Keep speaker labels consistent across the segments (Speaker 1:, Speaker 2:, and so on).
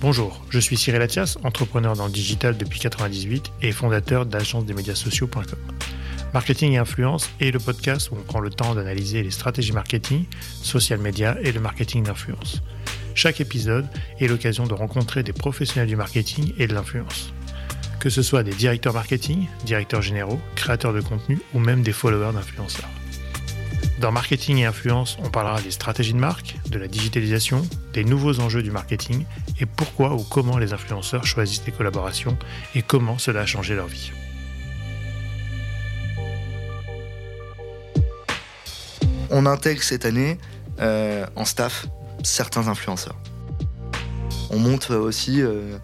Speaker 1: Bonjour, je suis Cyril Athias, entrepreneur dans le digital depuis 1998 et fondateur d'agence des médias sociaux.com. Marketing et influence est le podcast où on prend le temps d'analyser les stratégies marketing, social media et le marketing d'influence. Chaque épisode est l'occasion de rencontrer des professionnels du marketing et de l'influence. Que ce soit des directeurs marketing, directeurs généraux, créateurs de contenu ou même des followers d'influenceurs. Dans Marketing et Influence, on parlera des stratégies de marque, de la digitalisation, des nouveaux enjeux du marketing et pourquoi ou comment les influenceurs choisissent les collaborations et comment cela a changé leur vie.
Speaker 2: On intègre cette année euh, en staff certains influenceurs. On monte aussi euh,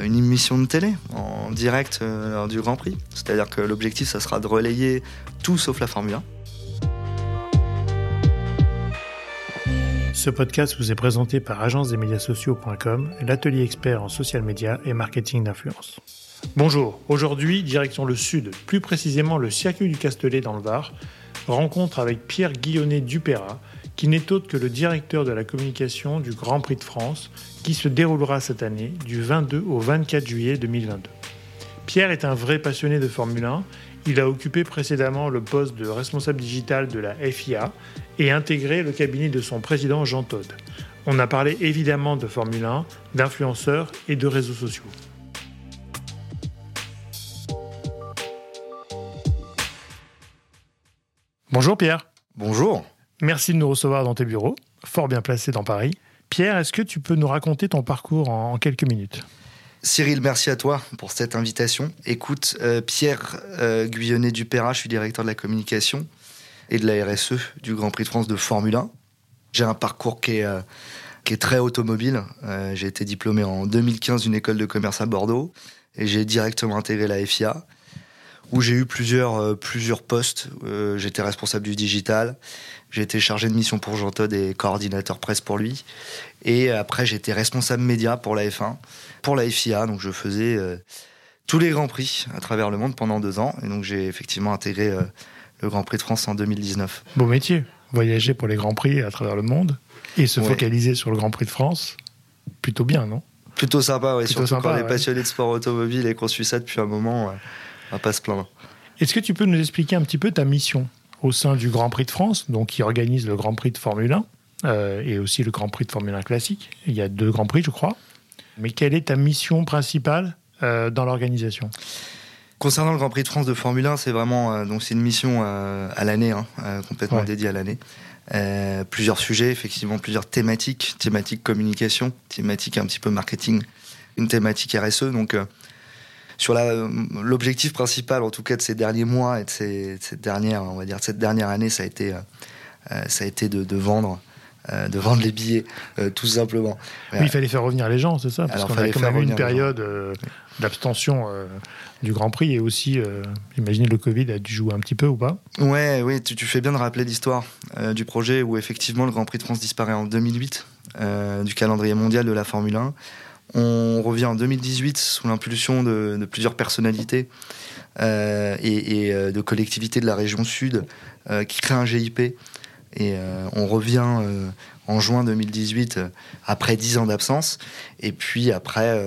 Speaker 2: une émission de télé en direct euh, lors du Grand Prix. C'est-à-dire que l'objectif, ça sera de relayer tout sauf la Formule 1.
Speaker 1: Ce podcast vous est présenté par agence-des-médias-sociaux.com, l'atelier expert en social media et marketing d'influence. Bonjour, aujourd'hui, direction le sud, plus précisément le circuit du Castellet dans le Var, rencontre avec Pierre Guillonnet Dupéra, qui n'est autre que le directeur de la communication du Grand Prix de France, qui se déroulera cette année du 22 au 24 juillet 2022. Pierre est un vrai passionné de Formule 1 il a occupé précédemment le poste de responsable digital de la FIA et intégré le cabinet de son président Jean Todt. On a parlé évidemment de Formule 1, d'influenceurs et de réseaux sociaux. Bonjour Pierre.
Speaker 2: Bonjour.
Speaker 1: Merci de nous recevoir dans tes bureaux, fort bien placés dans Paris. Pierre, est-ce que tu peux nous raconter ton parcours en quelques minutes?
Speaker 2: Cyril, merci à toi pour cette invitation. Écoute, euh, Pierre euh, Guyonnet Dupéra, je suis directeur de la communication et de la RSE du Grand Prix de France de Formule 1. J'ai un parcours qui est, euh, très automobile. Euh, j'ai été diplômé en 2015 d'une école de commerce à Bordeaux et j'ai directement intégré la FIA où j'ai eu plusieurs, plusieurs postes. J'étais responsable du digital, été chargé de mission pour Jean Todt et coordinateur presse pour lui. Et après, j'étais responsable média pour la F1 pour la FIA. Donc je faisais euh, tous les grands prix à travers le monde pendant deux ans. Et donc j'ai effectivement intégré euh, le Grand Prix de France en 2019.
Speaker 1: Beau métier, voyager pour les grands prix à travers le monde et se focaliser sur le Grand Prix de France. Plutôt bien, non?
Speaker 2: Plutôt sympa, oui. Surtout quand on est passionné de sport automobile et qu'on suit ça depuis un moment, on va pas se plaindre.
Speaker 1: Est-ce que tu peux nous expliquer un petit peu ta mission au sein du Grand Prix de France, donc qui organise le Grand Prix de Formule 1 euh, et aussi le Grand Prix de Formule 1 classique? Il y a deux Grands Prix, je crois. Mais quelle est ta mission principale euh, dans l'organisation?
Speaker 2: Concernant le Grand Prix de France de Formule 1, c'est vraiment euh, donc c'est une mission euh, à l'année, hein, complètement dédiée à l'année. plusieurs sujets, effectivement, plusieurs thématiques, thématiques communication, thématiques un petit peu marketing, une thématique RSE. Donc sur l'objectif principal, en tout cas de ces derniers mois et de, ces, cette dernière, on va dire, cette dernière année, ça a été, ça a été de, de vendre euh, de vendre les billets, euh, tout simplement.
Speaker 1: Oui, il fallait faire revenir les gens, c'est ça Parce qu'on a quand même eu une période euh, d'abstention du Grand Prix et aussi, imaginez le Covid a dû jouer un petit peu ou pas
Speaker 2: Ouais, oui, tu, tu fais bien de rappeler l'histoire du projet où effectivement le Grand Prix de France disparaît en 2008 du calendrier mondial de la Formule 1. On revient en 2018 sous l'impulsion de, plusieurs personnalités et, de collectivités de la région sud qui créent un GIP et euh, on revient euh, en juin 2018 euh, après 10 ans d'absence. Et puis après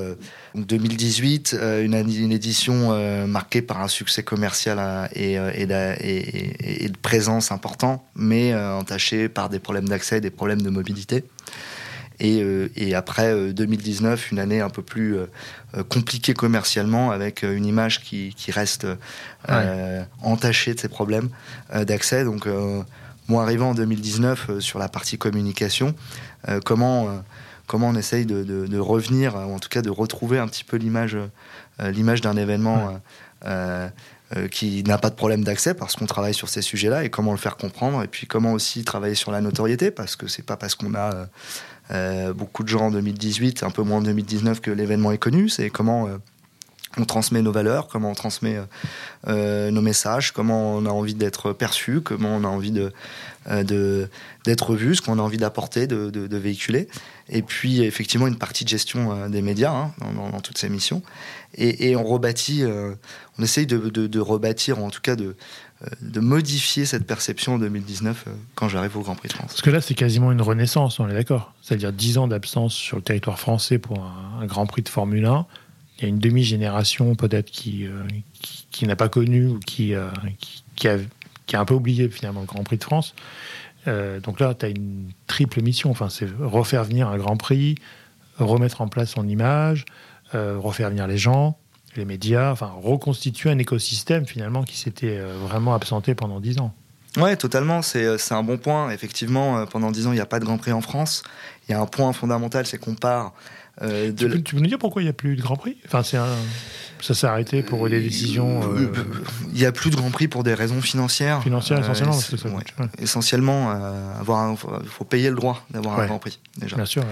Speaker 2: 2018, une, une, édition marquée par un succès commercial et, et, et, de présence important, mais entachée par des problèmes d'accès, des problèmes de mobilité. Et, et, après 2019, une année un peu plus compliquée commercialement, avec une image qui, qui reste entachée de ces problèmes d'accès. Donc moi, arrivant en 2019 euh, sur la partie communication, euh, comment, euh, comment on essaye de, revenir, ou en tout cas de retrouver un petit peu l'image l'image d'un événement qui n'a pas de problème d'accès parce qu'on travaille sur ces sujets-là et comment le faire comprendre et puis comment aussi travailler sur la notoriété parce que c'est pas parce qu'on a beaucoup de gens en 2018, un peu moins en 2019 que l'événement est connu, c'est comment on transmet nos valeurs, comment on transmet nos messages, comment on a envie d'être perçu, comment on a envie de d'être vu, ce qu'on a envie d'apporter, de, véhiculer. Et puis effectivement une partie de gestion des médias hein, dans, toutes ces missions. Et, on rebâtit, on essaye de, rebâtir, ou en tout cas de, euh, modifier cette perception en 2019 euh, quand j'arrive au Grand Prix de France.
Speaker 1: Parce que là, c'est quasiment une renaissance, on est d'accord C'est-à-dire 10 ans d'absence sur le territoire français pour un, Grand Prix de Formule 1. Il y a une demi-génération peut-être qui, euh, n'a pas connu ou qui, qui, a, un peu oublié finalement le Grand Prix de France. donc là, tu as une triple mission. Enfin, c'est refaire venir un Grand Prix, remettre en place son image, refaire venir les gens, les médias, enfin reconstituer un écosystème finalement qui s'était euh, vraiment absenté pendant dix ans.
Speaker 2: Ouais, totalement. Euh, c'est un bon point. Effectivement, euh, pendant dix ans, il n'y a pas de Grand Prix en France. Il y a un point fondamental, c'est qu'on part.
Speaker 1: De tu, peux, tu, peux, nous dire pourquoi il n'y a plus de Grand Prix? Enfin, c'est ça s'est arrêté pour des décisions.
Speaker 2: Il n'y a plus de Grand Prix pour des raisons financières.
Speaker 1: Financières essentiellement. Ça,
Speaker 2: Essentiellement, avoir, il faut payer le droit d'avoir un Grand Prix déjà.
Speaker 1: Bien sûr.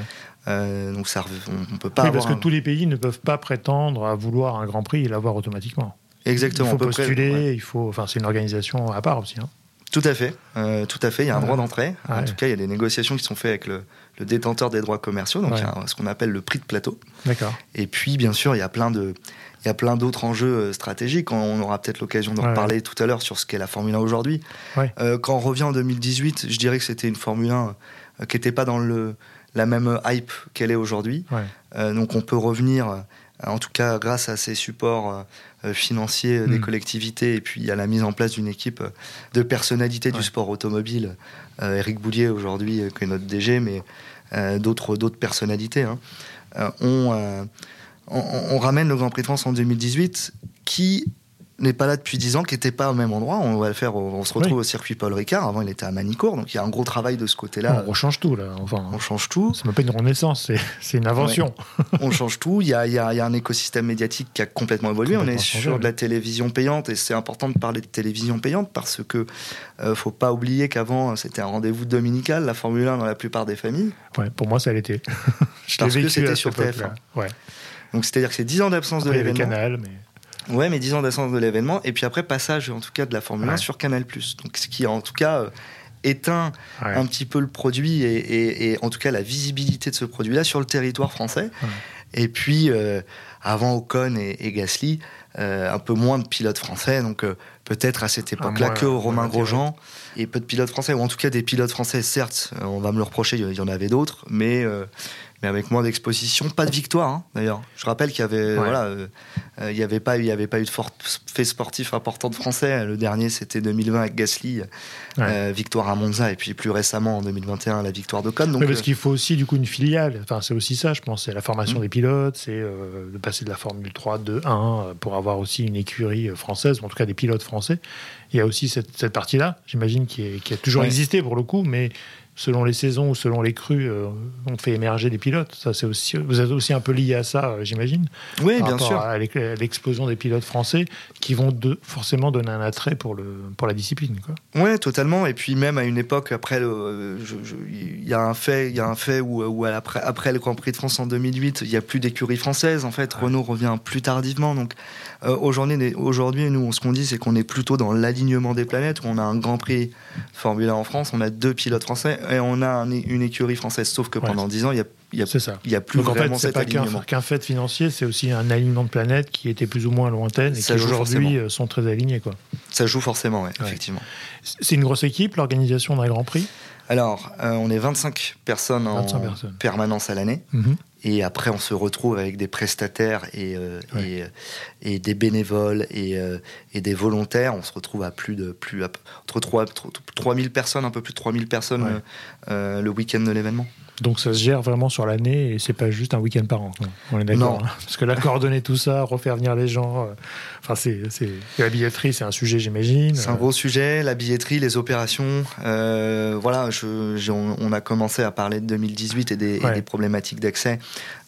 Speaker 2: Euh, donc ça, on, peut pas.
Speaker 1: Oui, parce que tous les pays ne peuvent pas prétendre à vouloir un Grand Prix et l'avoir automatiquement.
Speaker 2: Exactement.
Speaker 1: Il faut postuler, il faut. Enfin, c'est une organisation à part aussi. Hein.
Speaker 2: Tout à fait, euh, tout à fait. Il y a un droit d'entrée. En tout cas, il y a des négociations qui sont faites avec le, détenteur des droits commerciaux, donc il y a ce qu'on appelle le prix de plateau.
Speaker 1: D'accord.
Speaker 2: Et puis, bien sûr, il y a plein de, il y a plein d'autres enjeux euh, stratégiques. On aura peut-être l'occasion d'en reparler tout à l'heure sur ce qu'est la Formule 1 aujourd'hui. quand on revient en 2018, je dirais que c'était une Formule 1 qui n'était pas dans le la même hype qu'elle est aujourd'hui. Euh, donc on peut revenir, euh, en tout cas grâce à ces supports euh, financiers des hmm. collectivités et puis à la mise en place d'une équipe de personnalités du sport automobile. Eric Boulier aujourd'hui, qui est notre DG, mais d'autres d'autres personnalités. Hein. On, on, on, ramène le Grand Prix de France en 2018 qui n'est pas là depuis 10 ans, qui n'était pas au même endroit. On va le faire, on se retrouve au circuit Paul Ricard. Avant, il était à Manicourt, donc il y a un gros travail de ce côté-là.
Speaker 1: On change tout, là. Enfin,
Speaker 2: on change tout.
Speaker 1: C'est pas une renaissance, c'est une invention.
Speaker 2: on change tout. Il y, a, il, y a, un écosystème médiatique qui a complètement évolué. on est sur de la télévision payante, et c'est important de parler de télévision payante parce que euh, faut pas oublier qu'avant, c'était un rendez-vous dominical, la Formule 1 dans la plupart des familles.
Speaker 1: Ouais, pour moi, ça l'était.
Speaker 2: parce que c'était sur TF1.
Speaker 1: Ouais.
Speaker 2: Donc c'est-à-dire que c'est 10 ans d'absence de l'événement.
Speaker 1: Canal, mais
Speaker 2: Ouais, mais 10 ans d'absence de l'événement. Et puis après, passage, en tout cas, de la Formule 1 sur Canal. Donc, ce qui, en tout cas, euh, éteint un petit peu le produit et, en tout cas la visibilité de ce produit-là sur le territoire français. Et puis, euh, avant Ocon et, Gasly, un peu moins de pilotes français. Donc, peut-être à cette époque-là que Romain Grosjean et peu de pilotes français, ou en tout cas des pilotes français, certes, on va me le reprocher, il y en avait d'autres, mais mais avec moins d'exposition. Pas de victoire, hein, d'ailleurs. Je rappelle qu'il y avait, voilà, euh, euh, il y avait pas, il y avait pas eu de fait sportif important de français. Le dernier, c'était 2020 avec Gasly, euh, victoire à Monza, et puis plus récemment en 2021 la victoire de Cône.
Speaker 1: Donc, parce qu'il faut aussi du coup une filiale. Enfin, c'est aussi ça, je pense. C'est la formation mm. des pilotes, c'est de passer de la Formule 3 2 1 pour avoir aussi une écurie française, ou en tout cas des pilotes français. Il y a aussi cette, cette partie-là, j'imagine, qui, qui, a toujours existé pour le coup, mais selon les saisons ou selon les crues, euh, on fait émerger des pilotes. Ça, c'est aussi, vous êtes aussi un peu lié à ça, euh, j'imagine.
Speaker 2: Oui, bien sûr.
Speaker 1: À l'explosion des pilotes français qui vont de, forcément donner un attrait pour, le, pour la discipline.
Speaker 2: Oui, totalement. Et puis même à une époque, après, il y a un fait, y a un fait où, où après, après, le Grand Prix de France en 2008, il n'y a plus d'écurie française. En fait, Renault revient plus tardivement. Donc euh, aujourd'hui, aujourd'hui, nous, ce qu'on dit, c'est qu'on est plutôt dans l'alignement des planètes, où on a un Grand Prix Formule 1 en France, on a deux pilotes français et on a une écurie française. Sauf que pendant dix ans, il y a il y a, ça. Plus Donc vraiment en fait,
Speaker 1: c'est pas qu'un fait financier, c'est aussi un alignement de planètes qui était plus ou moins lointaine et qui aujourd'hui euh, sont très alignés. Quoi.
Speaker 2: Ça joue forcément, ouais, effectivement.
Speaker 1: C'est une grosse équipe, l'organisation d'un Grand Prix?
Speaker 2: Alors, euh, on est 25 personnes en permanence à l'année. Mhm. Et après, on se retrouve avec des prestataires et, euh, et, des bénévoles et, et, des volontaires. On se retrouve à plus de plus entre 3, 3000 personnes, un peu plus de 3000 personnes le week-end de l'événement.
Speaker 1: Donc ça se gère vraiment sur l'année et c'est pas juste un week-end par an. On est d'accord. Hein. Parce que la coordonner tout ça, refaire venir les gens, euh, enfin c'est, la billetterie, c'est un sujet, j'imagine.
Speaker 2: C'est un gros sujet, la billetterie, les opérations. Euh, voilà, je, on, a commencé à parler de 2018 et des, problématiques d'accès.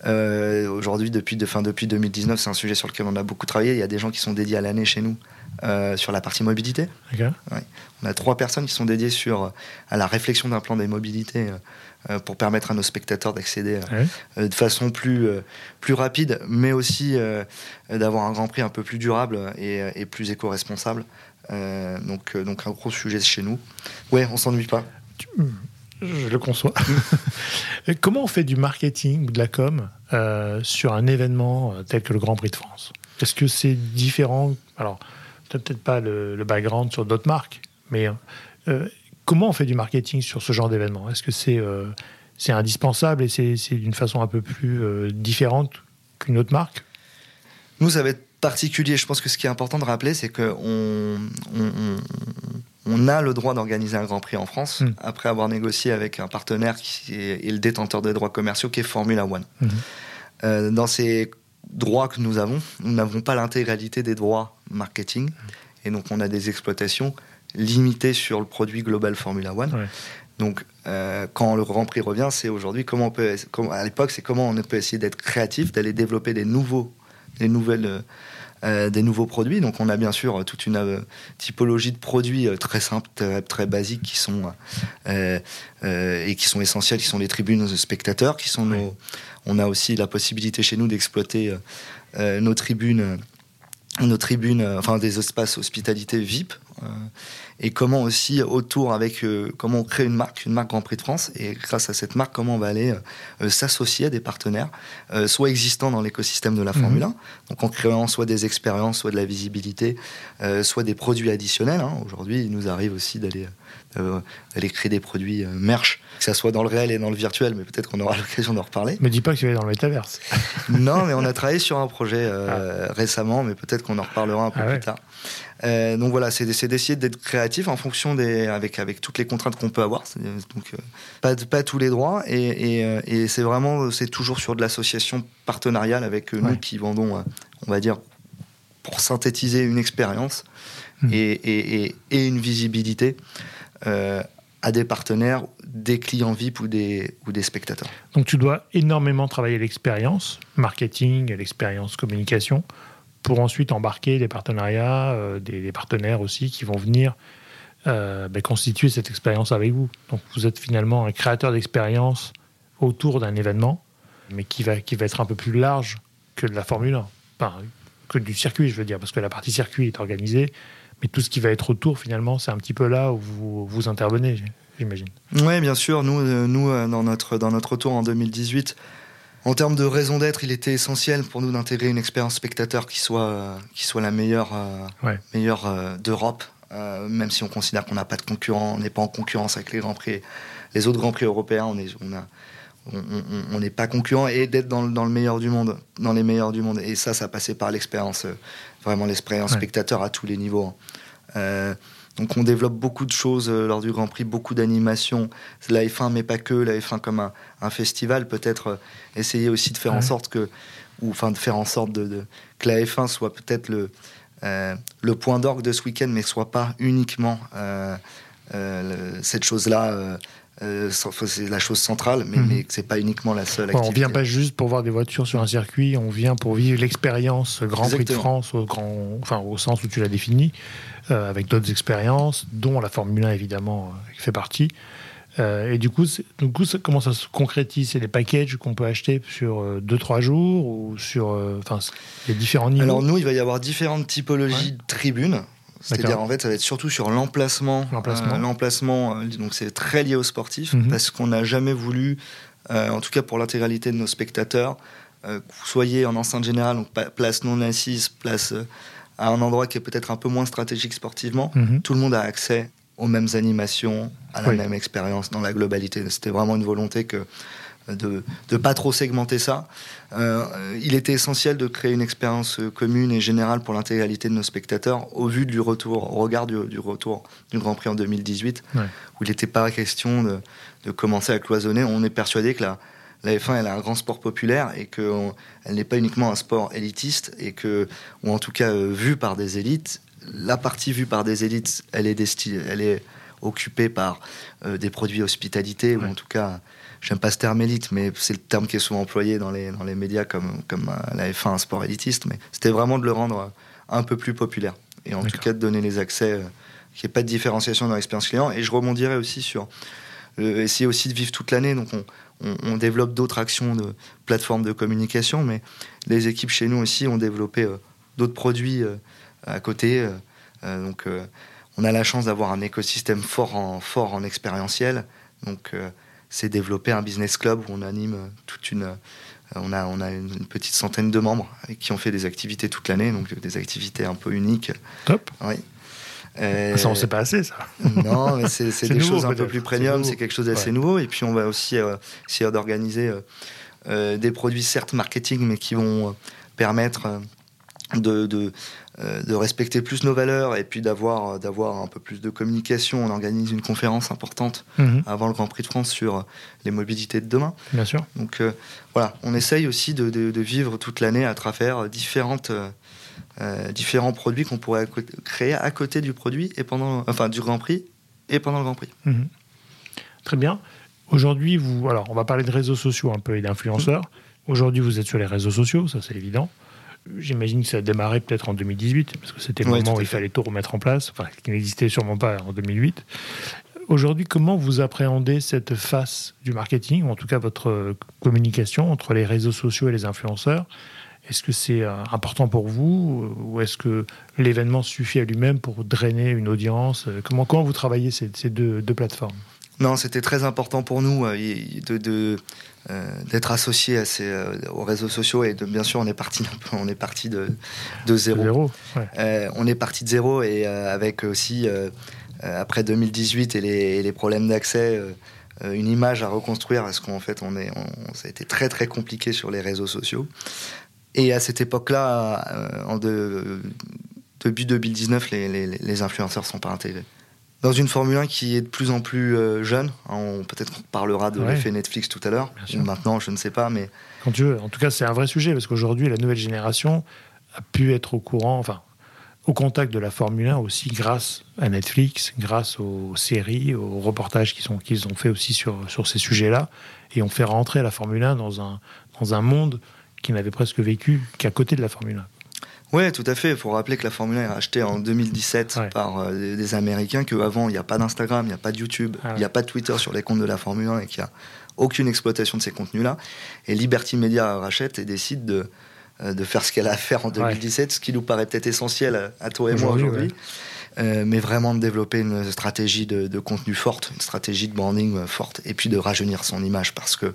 Speaker 2: Euh, aujourd'hui, depuis, de, fin, depuis 2019, c'est un sujet sur lequel on a beaucoup travaillé. Il y a des gens qui sont dédiés à l'année chez nous sur la partie mobilité. On a trois personnes qui sont dédiées sur, à la réflexion d'un plan des mobilités pour permettre à nos spectateurs d'accéder de façon plus, plus rapide, mais aussi d'avoir un Grand Prix un peu plus durable et, et plus éco-responsable. donc, donc un gros sujet chez nous. Ouais, on s'ennuie pas.
Speaker 1: Je le conçois. Comment on fait du marketing ou de la com euh, sur un événement euh, tel que le Grand Prix de France? Est-ce que c'est différent? Alors, peut-être pas le, background sur d'autres marques, mais euh, comment on fait du marketing sur ce genre d'événement? Est-ce que c'est c'est indispensable et c'est d'une façon un peu plus différente qu'une autre marque?
Speaker 2: Nous, ça va être particulier. Je pense que ce qui est important de rappeler, c'est qu'on on a le droit d'organiser un Grand Prix en France hmm. après avoir négocié avec un partenaire qui est, le détenteur des droits commerciaux qui est Formula One. Hmm. Euh, dans ces droits que nous avons, nous n'avons pas l'intégralité des droits marketing. Et donc on a des exploitations limitées sur le produit global Formula One. Donc, euh, quand le Grand Prix revient, c'est aujourd'hui comment on peut, à l'époque, c'est comment on peut essayer d'être créatif, d'aller développer des nouveaux, des nouvelles euh, des nouveaux produits. Donc on a bien sûr toute une euh, typologie de produits euh, très simples, très, basiques qui sont et qui sont essentiels, qui sont les tribunes spectateurs, qui sont nos... On a aussi la possibilité chez nous d'exploiter nos tribunes nos tribunes, enfin des espaces hospitalité VIP, et comment aussi autour avec euh, comment on crée une marque, une marque Grand Prix de France, et grâce à cette marque, comment on va aller euh, s'associer à des partenaires, euh, soit existants dans l'écosystème de la mhm. Formule 1, donc en créant soit des expériences, soit de la visibilité, soit des produits additionnels. Hein. Aujourd'hui, il nous arrive aussi d'aller d'aller créer des produits merch, que ça soit dans le réel et dans le virtuel, mais peut-être qu'on aura l'occasion d'en reparler.
Speaker 1: Mais dis pas que tu vas aller dans le métaverse.
Speaker 2: non, mais on a travaillé sur un projet ah. récemment, mais peut-être qu'on en reparlera un peu ah plus tard. Euh, donc voilà, c'est d'essayer d'être créatif en fonction des, avec, avec toutes les contraintes qu'on peut avoir. Donc euh, pas, pas tous les droits et, et, euh, et c'est vraiment c'est toujours sur de l'association partenariale avec nous qui vendons, on va dire, pour synthétiser une expérience hmm. et, et, une visibilité. À des partenaires, des clients VIP ou des, ou des spectateurs.
Speaker 1: Donc tu dois énormément travailler l'expérience, marketing, l'expérience communication, pour ensuite embarquer des partenariats, euh, des, partenaires aussi qui vont venir euh, ben, constituer cette expérience avec vous. Donc vous êtes finalement un créateur d'expérience autour d'un événement, mais qui va, qui va être un peu plus large que de la Formule 1, enfin, que du circuit, je veux dire, parce que la partie circuit est organisée, mais tout ce qui va être autour, finalement, c'est un petit peu là où vous, vous intervenez, j'imagine.
Speaker 2: Oui, bien sûr. Nous, euh, nous dans, notre, dans notre tour en 2018, en termes de raison d'être, il était essentiel pour nous d'intégrer une expérience spectateur qui soit, qui soit la meilleure, euh, meilleure euh, d'Europe, euh, même si on considère qu'on n'a pas de concurrent, on n'est pas en concurrence avec les grands prix, les autres grands prix européens, on est, on a, on n'est pas concurrent et d'être dans, dans, le meilleur du monde, dans les meilleurs du monde. Et ça, ça passait par l'expérience, vraiment l'expérience spectateur à tous les niveaux. Hein. Donc on développe beaucoup de choses euh, lors du Grand Prix, beaucoup d'animations. La F1, mais pas que, la F1 comme un, festival, peut-être euh, essayer aussi de faire en sorte que, ou enfin de faire en sorte de, que la F1 soit peut-être le, euh, le point d'orgue de ce week-end, mais soit pas uniquement cette chose-là. C'est la chose centrale, mais, mhm. mais c'est pas uniquement la seule.
Speaker 1: activité. on vient pas juste pour voir des voitures sur un circuit, on vient pour vivre l'expérience Grand Prix de France au, grand, enfin, au sens où tu l'as défini. Euh, avec d'autres expériences, dont la Formule 1 évidemment euh, qui fait partie. Euh, et du coup, du coup comment ça se concrétise? C'est les packages qu'on peut acheter sur 2-3 jours ou sur les différents niveaux?
Speaker 2: Alors nous, il va y avoir différentes typologies de tribunes. C'est-à-dire, en fait, ça va être surtout sur l'emplacement. L'emplacement. donc, c'est très lié aux sportifs, mhm. parce qu'on n'a jamais voulu, en tout cas pour l'intégralité de nos spectateurs, que vous soyez en enceinte générale, donc place non assise, place à un endroit qui est peut-être un peu moins stratégique sportivement, mhm. tout le monde a accès aux mêmes animations, à la même expérience dans la globalité. C'était vraiment une volonté que de ne pas trop segmenter ça. Euh, il était essentiel de créer une expérience commune et générale pour l'intégralité de nos spectateurs au vu du retour, au regard du, retour du Grand Prix en 2018, où il n'était pas question de, de, commencer à cloisonner. On est persuadé que la, la F1 elle a un grand sport populaire et qu'elle n'est pas uniquement un sport élitiste et que, ou en tout cas euh, vu par des élites, la partie vue par des élites, elle est, elle est occupée par euh, des produits hospitalité ou en tout cas, j'aime pas ce terme élite, mais c'est le terme qui est souvent employé dans les, dans les médias comme, comme euh, la F1 un sport élitiste, mais c'était vraiment de le rendre un peu plus populaire. et en tout cas de donner les accès, qu'il n'y ait pas de différenciation dans l'expérience client. Et je rebondirais aussi sur essayer aussi de vivre toute l'année. Donc on, on, développe d'autres actions de plateformes de communication, mais les équipes chez nous aussi ont développé d'autres produits à côté. donc on a la chance d'avoir un écosystème fort en, fort en expérientiel. Donc, euh, c'est développer un business club où on anime toute une. Euh, on a, on a une petite centaine de membres qui ont fait des activités toute l'année, donc des activités un peu uniques.
Speaker 1: Top.
Speaker 2: Oui.
Speaker 1: ça, on ne sait pas assez, ça.
Speaker 2: Non, mais c'est des choses un peu plus premium, c'est quelque chose d'assez nouveau. Et puis, on va aussi euh, essayer d'organiser des produits, certes marketing, mais qui vont permettre de, de, euh, de, respecter plus nos valeurs et puis d'avoir d'avoir un peu plus de communication. On organise une conférence importante mhm. avant le Grand Prix de France sur les mobilités de demain.
Speaker 1: Bien sûr.
Speaker 2: Donc euh, voilà, on essaye aussi de, de, vivre toute l'année à travers différentes euh, différents produits qu'on pourrait créer à côté du produit et pendant enfin du Grand Prix et pendant le Grand Prix.
Speaker 1: Mhm. Très bien. Aujourd'hui, vous alors on va parler de réseaux sociaux un peu et d'influenceurs. Mhm. Aujourd'hui, vous êtes sur les réseaux sociaux, ça c'est évident. J'imagine que ça a démarré peut-être en 2018, parce que c'était le moment où il fallait tout remettre en place, enfin, qui n'existait sûrement pas en 2008. Aujourd'hui, comment vous appréhendez cette face du marketing, ou en tout cas votre communication entre les réseaux sociaux et les influenceurs? Est-ce que c'est euh, important pour vous, ou est-ce que l'événement suffit à lui-même pour drainer une audience? Comment, comment vous travaillez ces, deux, deux plateformes?
Speaker 2: Non, c'était très important pour nous euh, de, euh, d'être associé à ces, euh, aux réseaux sociaux et de, bien sûr on est parti on est parti de, de zéro. on est parti de zéro et avec aussi après 2018 et les, les problèmes d'accès une image à reconstruire parce qu'en fait on est ça a été très très compliqué sur les réseaux sociaux. Et à cette époque-là en de, début 2019 les, les, les influenceurs sont pas intégrés dans une Formule 1 qui est de plus en plus euh, jeune. Hein, peut-être qu'on parlera de l'effet Netflix tout à l'heure. Maintenant, je ne sais pas, mais
Speaker 1: quand tu veux. En tout cas, c'est un vrai sujet parce qu'aujourd'hui, la nouvelle génération a pu être au courant, enfin, au contact de la Formule 1 aussi grâce à Netflix, grâce aux séries, aux reportages qu'ils ont, qu'ils ont fait aussi sur, sur ces sujets-là, et ont fait rentrer la Formule 1 dans un, dans un monde qui n'avait presque vécu qu'à côté de la Formule 1.
Speaker 2: Oui, tout à fait. Il faut rappeler que la Formule 1 est rachetée en 2017 par euh, des, Américains, qu'avant, il n'y a pas d'Instagram, il n'y a pas de YouTube, ah il n'y a pas de Twitter sur les comptes de la Formule 1 et qu'il n'y a aucune exploitation de ces contenus-là. Et Liberty Media rachète et décide de, euh, de faire ce qu'elle a à faire en 2017, ce qui nous paraît peut-être essentiel à, toi et moi aujourd'hui. Euh, mais vraiment de développer une stratégie de, contenu forte, une stratégie de branding forte, et puis de rajeunir son image parce que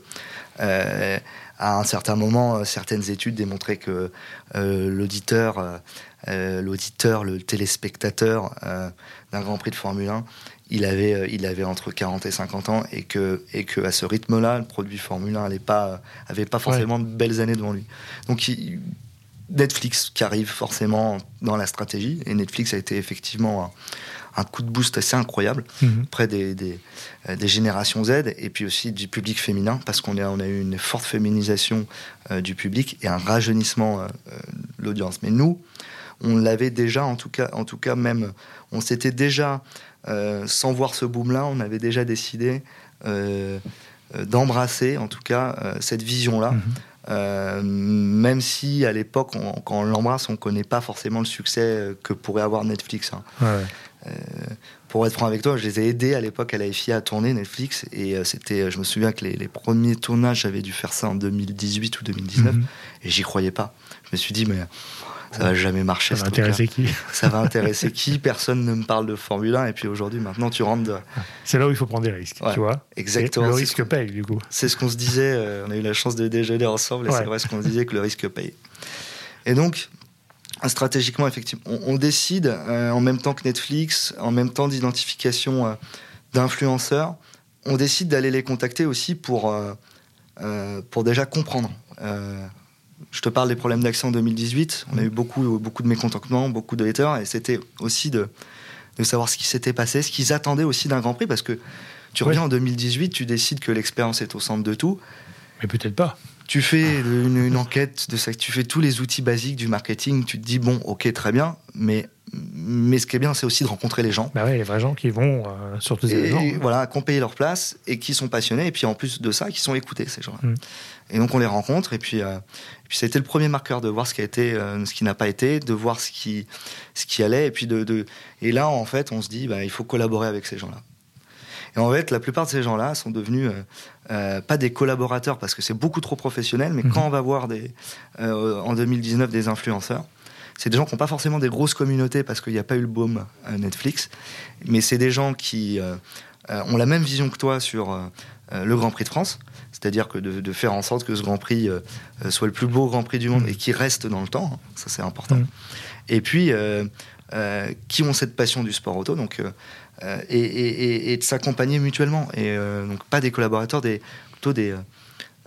Speaker 2: à un certain moment, euh, certaines études démontraient que euh, l'auditeur, euh, l'auditeur, le téléspectateur d'un Grand Prix de Formule 1, il avait, il avait entre 40 et 50 ans et que, et que à ce rythme-là, le produit Formule 1 n'avait pas, avait pas forcément de belles années devant lui. Donc Netflix qui arrive forcément dans la stratégie et Netflix a été effectivement un coup de boost assez incroyable mhm. près des, euh, des, générations Z et puis aussi du public féminin parce qu'on a, on a eu une forte féminisation euh, du public et un rajeunissement euh, de l'audience. Mais nous, on l'avait déjà, en tout cas, en tout cas même, on s'était déjà, sans voir ce boom-là, on avait déjà décidé d'embrasser, en tout cas, cette vision-là. Mhm. même si à l'époque, quand on l'embrasse, on ne connaît pas forcément le succès que pourrait avoir Netflix. Hein. Ouais. Euh, pour être franc avec toi, je les ai aidés à l'époque à la FIA à tourner Netflix. Et euh, c'était, je me souviens que les, premiers tournages, j'avais dû faire ça en 2018 ou 2019. Mhm. Et j'y croyais pas. Je me suis dit, mais ça va jamais marcher.
Speaker 1: Ça va intéresser qui
Speaker 2: Ça va intéresser qui Personne ne me parle de Formule 1. Et puis aujourd'hui, maintenant, tu rentres. De...
Speaker 1: C'est là où il faut prendre des risques, tu vois
Speaker 2: Exactement.
Speaker 1: Le risque paye, du coup.
Speaker 2: C'est ce qu'on se disait. Euh, on a eu la chance de déjeuner ensemble. Et c'est vrai ce qu'on disait que le risque paye. Et donc, stratégiquement, effectivement, on, décide euh, en même temps que Netflix, en même temps d'identification euh, d'influenceurs, on décide d'aller les contacter aussi pour, pour déjà comprendre. Je te parle des problèmes d'accès en 2018. On a eu beaucoup, beaucoup de mécontentements, beaucoup de haters, et c'était aussi de, de savoir ce qui s'était passé, ce qu'ils attendaient aussi d'un Grand Prix, parce que tu reviens en 2018, tu décides que l'expérience est au centre de tout.
Speaker 1: Mais peut-être pas.
Speaker 2: tu fais une, une, enquête de ça, tu fais tous les outils basiques du marketing, tu te dis bon, ok, très bien, mais mais ce qui est bien, c'est aussi de rencontrer les gens.
Speaker 1: Bah ouais, les vrais gens qui vont euh, sur tous les
Speaker 2: événements. Voilà, qui ont payé leur place et qui sont passionnés, et puis en plus de ça, qui sont écoutés, ces gens-là. Mm. Et donc on les rencontre, et puis, euh, et puis ça a été le premier marqueur de voir ce qui a été, euh, ce qui n'a pas été, de voir ce qui, ce qui allait, et puis de, de... et là, en fait, on se dit, bah, il faut collaborer avec ces gens-là. Et en fait, la plupart de ces gens-là sont devenus euh, pas des collaborateurs parce que c'est beaucoup trop professionnel, mais mhm. quand on va voir des, en 2019 des influenceurs, c'est des gens qui n'ont pas forcément des grosses communautés parce qu'il n'y a pas eu le boom Netflix, mais c'est des gens qui ont la même vision que toi sur le Grand Prix de France, c'est-à-dire que de, faire en sorte que ce Grand Prix soit le plus beau Grand Prix du monde mhm. et qui reste dans le temps, hein, ça c'est important. Mhm. Et puis, qui ont cette passion du sport auto, donc euh, et, de s'accompagner mutuellement. Et euh, donc pas des collaborateurs, des, plutôt des...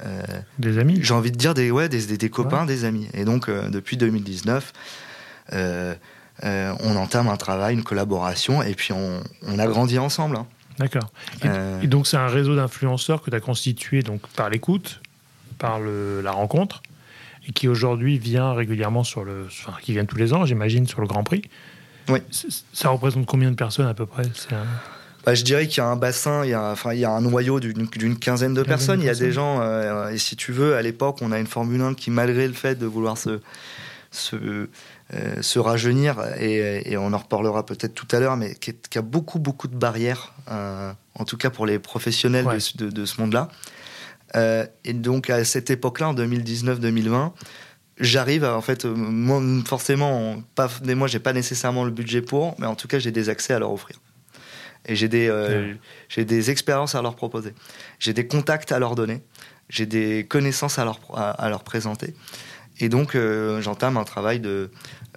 Speaker 1: Euh, des amis
Speaker 2: J'ai envie de dire des, ouais, des, des, copains, des amis. Et donc depuis 2019... on entame un travail, une collaboration, et puis on, on a grandi ensemble. Hein.
Speaker 1: D'accord. Et, donc c'est un réseau d'influenceurs que tu as constitué donc, par l'écoute, par le, la rencontre, et qui aujourd'hui vient régulièrement sur le... Enfin, qui vient tous les ans, j'imagine, sur le Grand Prix.
Speaker 2: Oui.
Speaker 1: Ça représente combien de personnes à peu près?
Speaker 2: Bah, je dirais qu'il y a un bassin, il y a, enfin, il y a un noyau d'une quinzaine de personnes. Il y a des gens, euh, et si tu veux, à l'époque, on a une Formule 1 qui, malgré le fait de vouloir se, se, euh, se rajeunir, et, on en reparlera peut-être tout à l'heure, mais qui, a beaucoup, beaucoup de barrières, euh, en tout cas pour les professionnels de, de, ce monde-là. et donc, à cette époque-là, en 2019-2020, j'arrive à, en fait, moi, forcément, pas, moi, j'ai pas nécessairement le budget pour, mais en tout cas, j'ai des accès à leur offrir. Et j'ai des, euh, j'ai des expériences à leur proposer. J'ai des contacts à leur donner. J'ai des connaissances à leur, à, leur présenter. Et donc, euh, j'entame un travail de,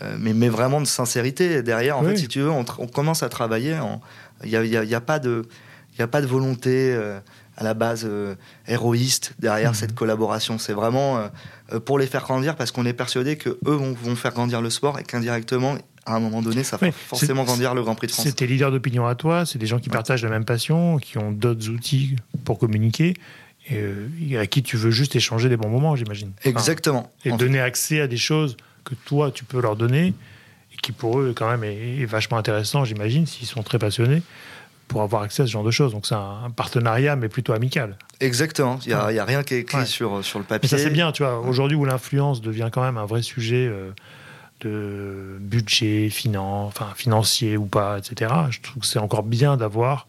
Speaker 2: euh, mais, mais vraiment de sincérité. Derrière, en fait, si tu veux, on, commence à travailler. Il n'y a, y a, pas de, il a pas de volonté à la base euh, héroïste derrière mhm. cette collaboration. C'est vraiment euh, euh, pour les faire grandir parce qu'on est persuadé que eux vont, faire grandir le sport et qu'indirectement, à un moment donné, ça va forcément grandir le Grand Prix de France.
Speaker 1: C'est tes leaders d'opinion à toi, c'est des gens qui partagent la même passion, qui ont d'autres outils pour communiquer et à qui tu veux juste échanger des bons moments, j'imagine.
Speaker 2: Exactement.
Speaker 1: et donner accès à des choses que toi, tu peux leur donner et qui pour eux, quand même, est vachement intéressant, j'imagine, s'ils sont très passionnés pour avoir accès à ce genre de choses. Donc c'est un, partenariat, mais plutôt amical.
Speaker 2: Exactement. Il n'y a, a, rien qui est écrit sur, sur le papier.
Speaker 1: Mais ça c'est bien, tu vois. Aujourd'hui où l'influence devient quand même un vrai sujet euh, de budget, enfin, financier ou pas, etc., je trouve que c'est encore bien d'avoir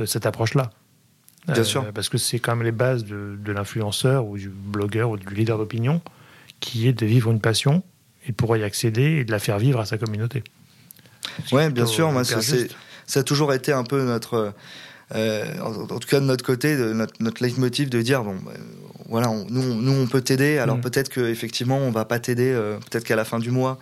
Speaker 1: euh, cette approche-là.
Speaker 2: Bien euh, sûr.
Speaker 1: Parce que c'est quand même les bases de, de l'influenceur ou du blogueur ou du leader d'opinion qui est de vivre une passion et pour y accéder et de la faire vivre à sa communauté.
Speaker 2: Oui, bien sûr. Moi, ça a toujours été un peu notre, euh, en, tout cas de notre côté, de notre, notre leitmotiv de dire bon, bah, voilà, nous, nous on peut t'aider. Alors mm. peut-être qu'effectivement on va pas t'aider, euh, peut-être qu'à la fin du mois.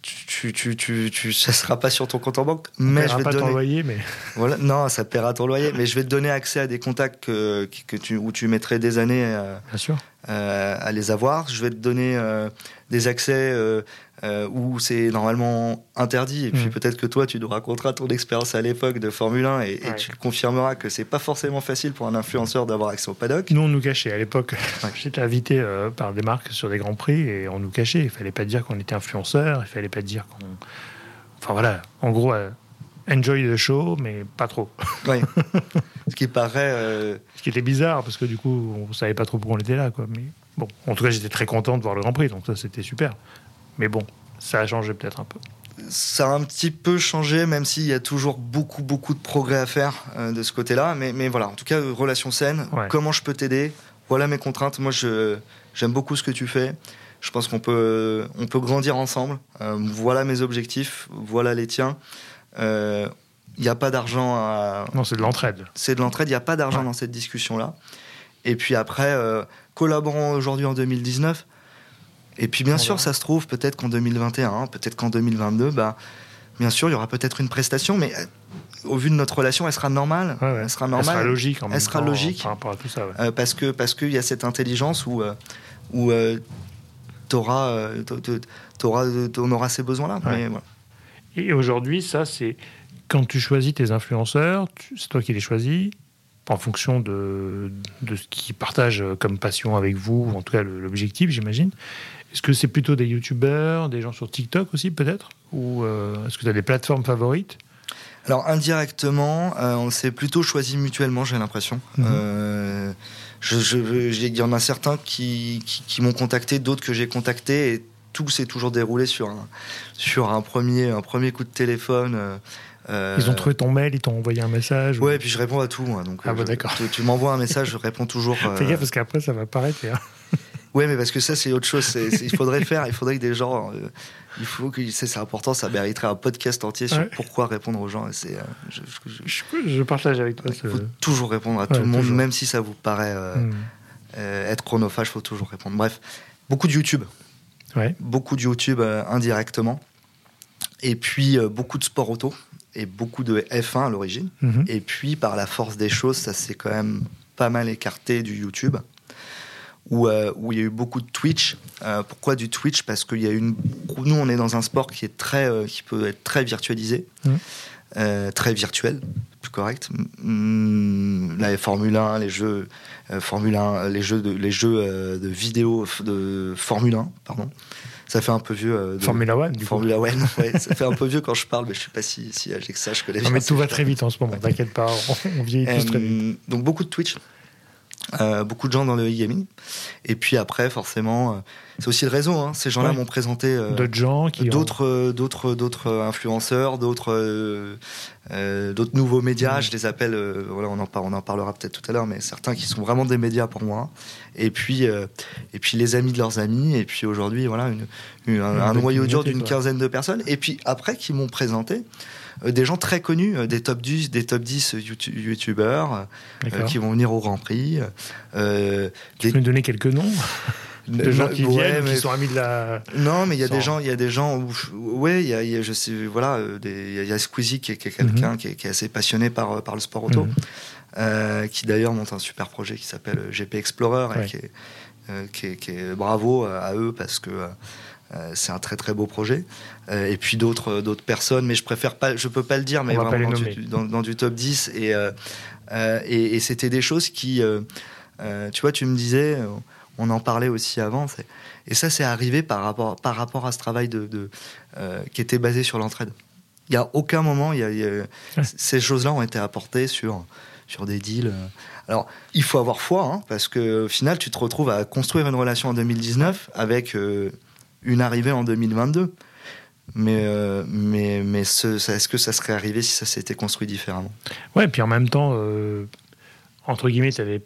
Speaker 2: Tu, tu, tu, tu, ça sera pas sur ton compte en banque, mais je vais
Speaker 1: pas
Speaker 2: te donner.
Speaker 1: Ton loyer, mais
Speaker 2: voilà, non, ça paiera ton loyer, mais je vais te donner accès à des contacts que, que tu, où tu mettrais des années à,
Speaker 1: Bien sûr.
Speaker 2: À les avoir. Je vais te donner euh, des accès euh, où c'est normalement interdit. Et puis mm. peut-être que toi, tu nous raconteras ton expérience à l'époque de Formule 1 et, tu confirmeras que c'est pas forcément facile pour un influenceur d'avoir accès au paddock.
Speaker 1: Nous, on nous cachait à l'époque. J'étais invité euh, par des marques sur des grands prix et on nous cachait. Il fallait pas dire qu'on était influenceur. Il fallait pas dire qu'on. Enfin voilà, en gros. Euh, enjoy the show, mais pas trop.
Speaker 2: Oui. Ce qui paraît.
Speaker 1: Ce qui était bizarre, parce que du coup, on savait pas trop pourquoi on était là. Quoi. Mais bon, en tout cas, j'étais très content de voir le Grand Prix, donc ça, c'était super. Mais bon, ça a changé peut-être un peu.
Speaker 2: Ça a un petit peu changé, même s'il y a toujours beaucoup, beaucoup de progrès à faire euh, de ce côté-là. Mais, mais, voilà, en tout cas, relation saine. Comment je peux t'aider? Voilà mes contraintes. Moi, j'aime beaucoup ce que tu fais. Je pense qu'on peut, on peut grandir ensemble. Euh, voilà mes objectifs. Voilà les tiens. Il euh, n'y a pas d'argent à.
Speaker 1: Non, c'est de l'entraide.
Speaker 2: C'est de l'entraide. Il n'y a pas d'argent dans cette discussion-là. Et puis après, collaborons aujourd'hui en 2019 et puis bien sûr, ça se trouve peut-être qu'en 2021, peut-être qu'en 2022, bah, bien sûr, il y aura peut-être une prestation, mais euh, au vu de notre relation, elle sera normale. Elle sera normale. Elle
Speaker 1: sera logique. En
Speaker 2: elle sera logique.
Speaker 1: Par rapport à tout ça.
Speaker 2: Euh, parce que parce qu'il y a cette intelligence où euh, où t'auras on aura ces besoins-là.
Speaker 1: Et aujourd'hui, ça c'est quand tu choisis tes influenceurs, c'est toi qui les choisis. en fonction de, de ce qu'ils partagent comme passion avec vous, ou en tout cas l'objectif, j'imagine. Est-ce que c'est plutôt des youtubeurs, des gens sur TikTok aussi peut-être? Ou euh, est-ce que tu as des plateformes favorites?
Speaker 2: Alors indirectement, euh, on s'est plutôt choisi mutuellement, j'ai l'impression. Mhm. Euh, il y en a certains qui, qui, m'ont contacté, d'autres que j'ai contactés, et tout s'est toujours déroulé sur un, sur un, premier, un premier coup de téléphone.
Speaker 1: ils ont trouvé ton mail, ils t'ont envoyé un message
Speaker 2: Ouais, et puis je réponds à tout. donc,
Speaker 1: ah, bah, d'accord.
Speaker 2: Tu, m'envoies un message, je réponds toujours.
Speaker 1: Fais gaffe, parce qu'après, ça va paraître.
Speaker 2: Ouais, mais parce que ça, c'est autre chose. il faudrait faire, il faudrait que des gens. Euh, il faut que c'est important, ça mériterait un podcast entier sur pourquoi répondre aux gens. C'est, euh,
Speaker 1: je, partage avec toi.
Speaker 2: Il faut toujours répondre à tout le monde, même si ça vous paraît euh, hmm. être chronophage, il faut toujours répondre. Bref, beaucoup de YouTube. Ouais. Beaucoup de YouTube indirectement. Et puis beaucoup de sport auto et beaucoup de F1 à l'origine. Mhm. Et puis par la force des choses, ça s'est quand même pas mal écarté du YouTube où, euh, où, il y a eu beaucoup de Twitch. Euh, pourquoi du Twitch? Parce qu'il y a une. Nous, on est dans un sport qui est très, euh, qui peut être très virtualisé, mmh. très virtuel, plus correct. Mmh, la Formule 1, les jeux Formule 1, les jeux de, les jeux de vidéo de Formule 1, pardon. Ça fait un peu vieux.
Speaker 1: De... Formula One, du
Speaker 2: Formula One, ouais, ça fait un peu vieux quand je parle, mais je suis pas si, si âgé que ça. Je connais
Speaker 1: non, mais tout va très vite en ce moment, t'inquiète pas, on, vieillit tous très vite.
Speaker 2: Donc beaucoup de Twitch. Euh, beaucoup de gens dans le e-gaming. Et puis après, forcément, euh, c'est aussi le réseau. Hein. Ces gens-là m'ont présenté
Speaker 1: euh, d'autres gens,
Speaker 2: d'autres, d'autres, d'autres influenceurs, d'autres, d'autres nouveaux médias. Je les appelle. voilà, on en, on en parlera peut-être tout à l'heure, mais certains qui sont vraiment des médias pour moi. Et puis, et puis les amis de leurs amis. Et puis aujourd'hui, voilà, une, un, noyau dur d'une quinzaine de personnes. Et puis après, qui m'ont présenté des gens très connus, euh, des top 10, des top 10 youtubeurs euh, qui vont venir au Grand Prix.
Speaker 1: Euh, tu peux me donner quelques noms? De gens qui viennent, qui sont amis de la.
Speaker 2: Non, mais il y a des gens, il y a des gens où, ouais, il y a, je sais, voilà, il y, a Squeezie qui est, quelqu'un mhm. qui, est assez passionné par par le sport auto, mhm. qui d'ailleurs monte un super projet qui s'appelle GP Explorer et qui est, qui est, bravo à eux parce que euh, c'est un très très beau projet. Euh, et puis d'autres d'autres personnes, mais je préfère pas, je peux pas le dire, mais vraiment dans du, top 10. Euh, et, et, c'était des choses qui, tu vois, tu me disais, on en parlait aussi avant. Et ça, c'est arrivé par rapport, par rapport à ce travail de, qui était basé sur l'entraide. Il n'y a aucun moment, y a, ces choses-là ont été apportées sur, sur des deals. Alors, il faut avoir foi, hein, parce qu'au final, tu te retrouves à construire une relation en 2019 avec une arrivée en 2022. Mais, euh, mais, mais est-ce que ça serait arrivé si ça s'était construit différemment?
Speaker 1: Ouais, puis en même temps, euh, entre guillemets, tu n'avais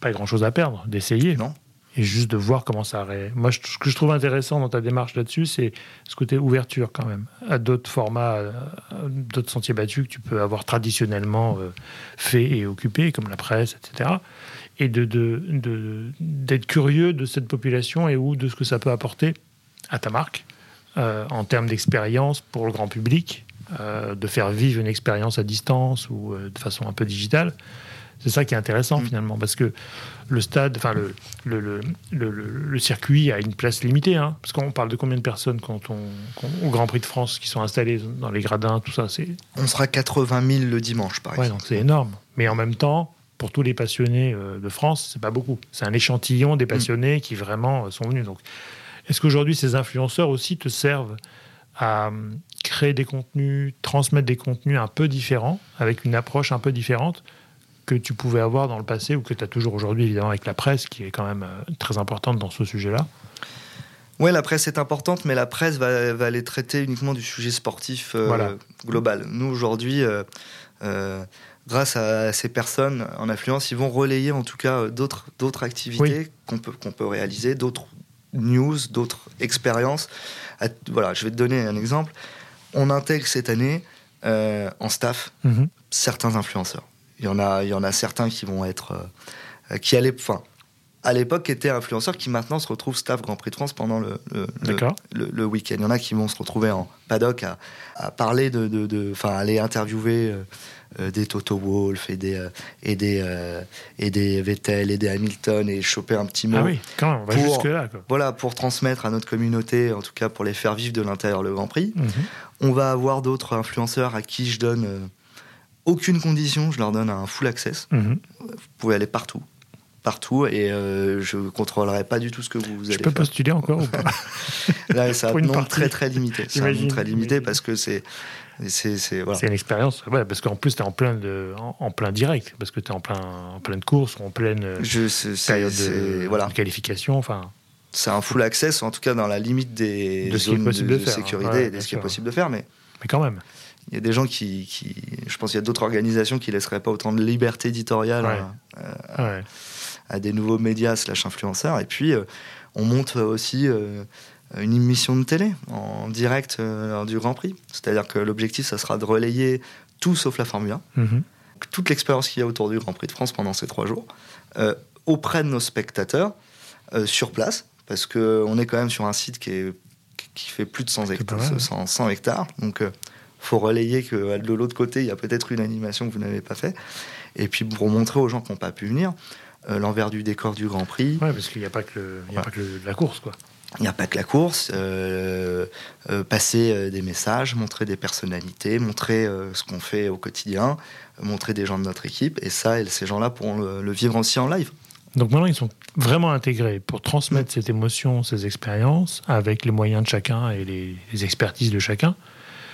Speaker 1: pas grand-chose à perdre d'essayer.
Speaker 2: Non.
Speaker 1: Et juste de voir comment ça aurait. Moi, ce que je trouve intéressant dans ta démarche là-dessus, c'est ce côté ouverture quand même à d'autres formats, d'autres sentiers battus que tu peux avoir traditionnellement euh, fait et occupé, comme la presse, etc. Et de, d'être curieux de cette population et ou de ce que ça peut apporter à ta marque euh, en termes d'expérience pour le grand public, euh, de faire vivre une expérience à distance ou euh, de façon un peu digitale. C'est ça qui est intéressant mm. finalement, parce que le stade, enfin le, le, le, le, circuit a une place limitée, hein, parce qu'on parle de combien de personnes quand on, au Grand Prix de France qui sont installées dans les gradins, tout ça. C'est
Speaker 2: on sera 80 000 le dimanche, par exemple.
Speaker 1: Ouais, donc c'est énorme. Mais en même temps, pour tous les passionnés de France, c'est pas beaucoup. C'est un échantillon des mm. passionnés qui vraiment sont venus. Donc est-ce qu'aujourd'hui, ces influenceurs aussi te servent à euh, créer des contenus, transmettre des contenus un peu différents, avec une approche un peu différente que tu pouvais avoir dans le passé ou que tu as toujours aujourd'hui, évidemment, avec la presse, qui est quand même euh, très importante dans ce sujet-là?
Speaker 2: Oui, la presse est importante, mais la presse va, aller traiter uniquement du sujet sportif euh, global. Nous, aujourd'hui, grâce à ces personnes en influence, ils vont relayer en tout cas d'autres activités qu'on peut, qu'on peut réaliser, d'autres news, d'autres expériences. Voilà, je vais te donner un exemple. On intègre cette année euh, en staff mhm. certains influenceurs. Il y en a, il y en a certains qui vont être, euh, qui allaient, enfin, à l'époque étaient influenceurs qui maintenant se retrouvent staff Grand Prix de France pendant le, le, le, week-end. Il y en a qui vont se retrouver en paddock à, à parler de, enfin, aller interviewer. Euh, des Toto Wolff et des, euh, et, des, euh, et des Vettel et des Hamilton et choper un petit mot.
Speaker 1: Ah oui, quand on va jusque-là.
Speaker 2: Voilà, pour transmettre à notre communauté, en tout cas pour les faire vivre de l'intérieur le Grand Prix. Mhm. On va avoir d'autres influenceurs à qui je donne aucune condition, je leur donne un full access.
Speaker 1: Mhm.
Speaker 2: Vous pouvez aller partout. Partout et euh, je contrôlerai pas du tout ce que vous, allez
Speaker 1: Je peux
Speaker 2: faire.
Speaker 1: postuler encore ou pas
Speaker 2: Là, c'est un
Speaker 1: Pour une
Speaker 2: nombre très très limité. C'est un nombre très limité parce que c'est. C'est, voilà.
Speaker 1: Une expérience, ouais, parce qu'en plus, tu es en plein, de, en, en plein direct, parce que tu es en, plein, en pleine course ou en pleine euh,
Speaker 2: Je-
Speaker 1: période de,
Speaker 2: voilà.
Speaker 1: de qualification. Enfin,
Speaker 2: c'est un full access, en tout cas dans la limite des
Speaker 1: De
Speaker 2: zones
Speaker 1: possible
Speaker 2: de,
Speaker 1: de faire,
Speaker 2: sécurité
Speaker 1: ouais,
Speaker 2: et de ce qui est possible de faire. Mais
Speaker 1: mais quand même.
Speaker 2: il y a des gens qui, qui- je pense qu'il y a d'autres organisations qui laisseraient pas autant de liberté éditoriale
Speaker 1: Ouais.
Speaker 2: à, des nouveaux médias slash influenceurs. Et puis, euh, on monte aussi euh, une émission de télé en direct euh, lors du Grand Prix. C'est-à-dire que l'objectif, ça sera de relayer tout sauf la Formule 1,
Speaker 1: Mhm.
Speaker 2: toute l'expérience qu'il y a autour du Grand Prix de France pendant ces trois jours, euh, auprès de nos spectateurs, euh, sur place, parce qu'on est quand même sur un site qui, est, qui fait plus de 100
Speaker 1: pas
Speaker 2: hectares.
Speaker 1: mal, ouais.
Speaker 2: 100, 100 hectares. Donc, euh, faut relayer que euh, de l'autre côté, il y a peut-être une animation que vous n'avez pas fait. Et puis, pour montrer aux gens qui n'ont pas pu venir, euh, l'envers du décor du Grand Prix,
Speaker 1: Ouais, parce qu'il n'y a pas que, le, il y a
Speaker 2: Ouais.
Speaker 1: pas que le- la course, quoi.
Speaker 2: Il n'y a pas que la course, euh, euh, passer euh, des messages, montrer des personnalités, montrer euh, ce qu'on fait au quotidien, montrer des gens de notre équipe. Et ça, ces gens-là pourront le, le vivre aussi en live.
Speaker 1: Donc maintenant, ils sont vraiment intégrés pour transmettre cette émotion, ces expériences, avec les moyens de chacun et les, les expertises de chacun.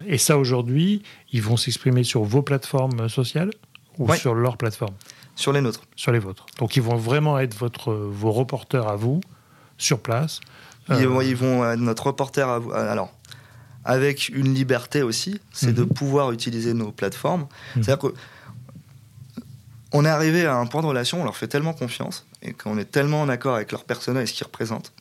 Speaker 1: Et ça, aujourd'hui, ils vont s'exprimer sur vos plateformes sociales ou sur leur plateforme,
Speaker 2: Sur les nôtres.
Speaker 1: sur les vôtres. Donc ils vont vraiment être votre, vos reporters à vous, sur place.
Speaker 2: Ils,
Speaker 1: Euh,
Speaker 2: vont- ils vont, euh, notre reporter, à vous- alors, avec une liberté aussi, c'est
Speaker 1: Mhm.
Speaker 2: de pouvoir utiliser nos plateformes.
Speaker 1: Mhm.
Speaker 2: C'est-à-dire que on est arrivé à un point de relation, on leur fait tellement confiance et qu'on est tellement en accord avec leur persona et ce qu'ils représentent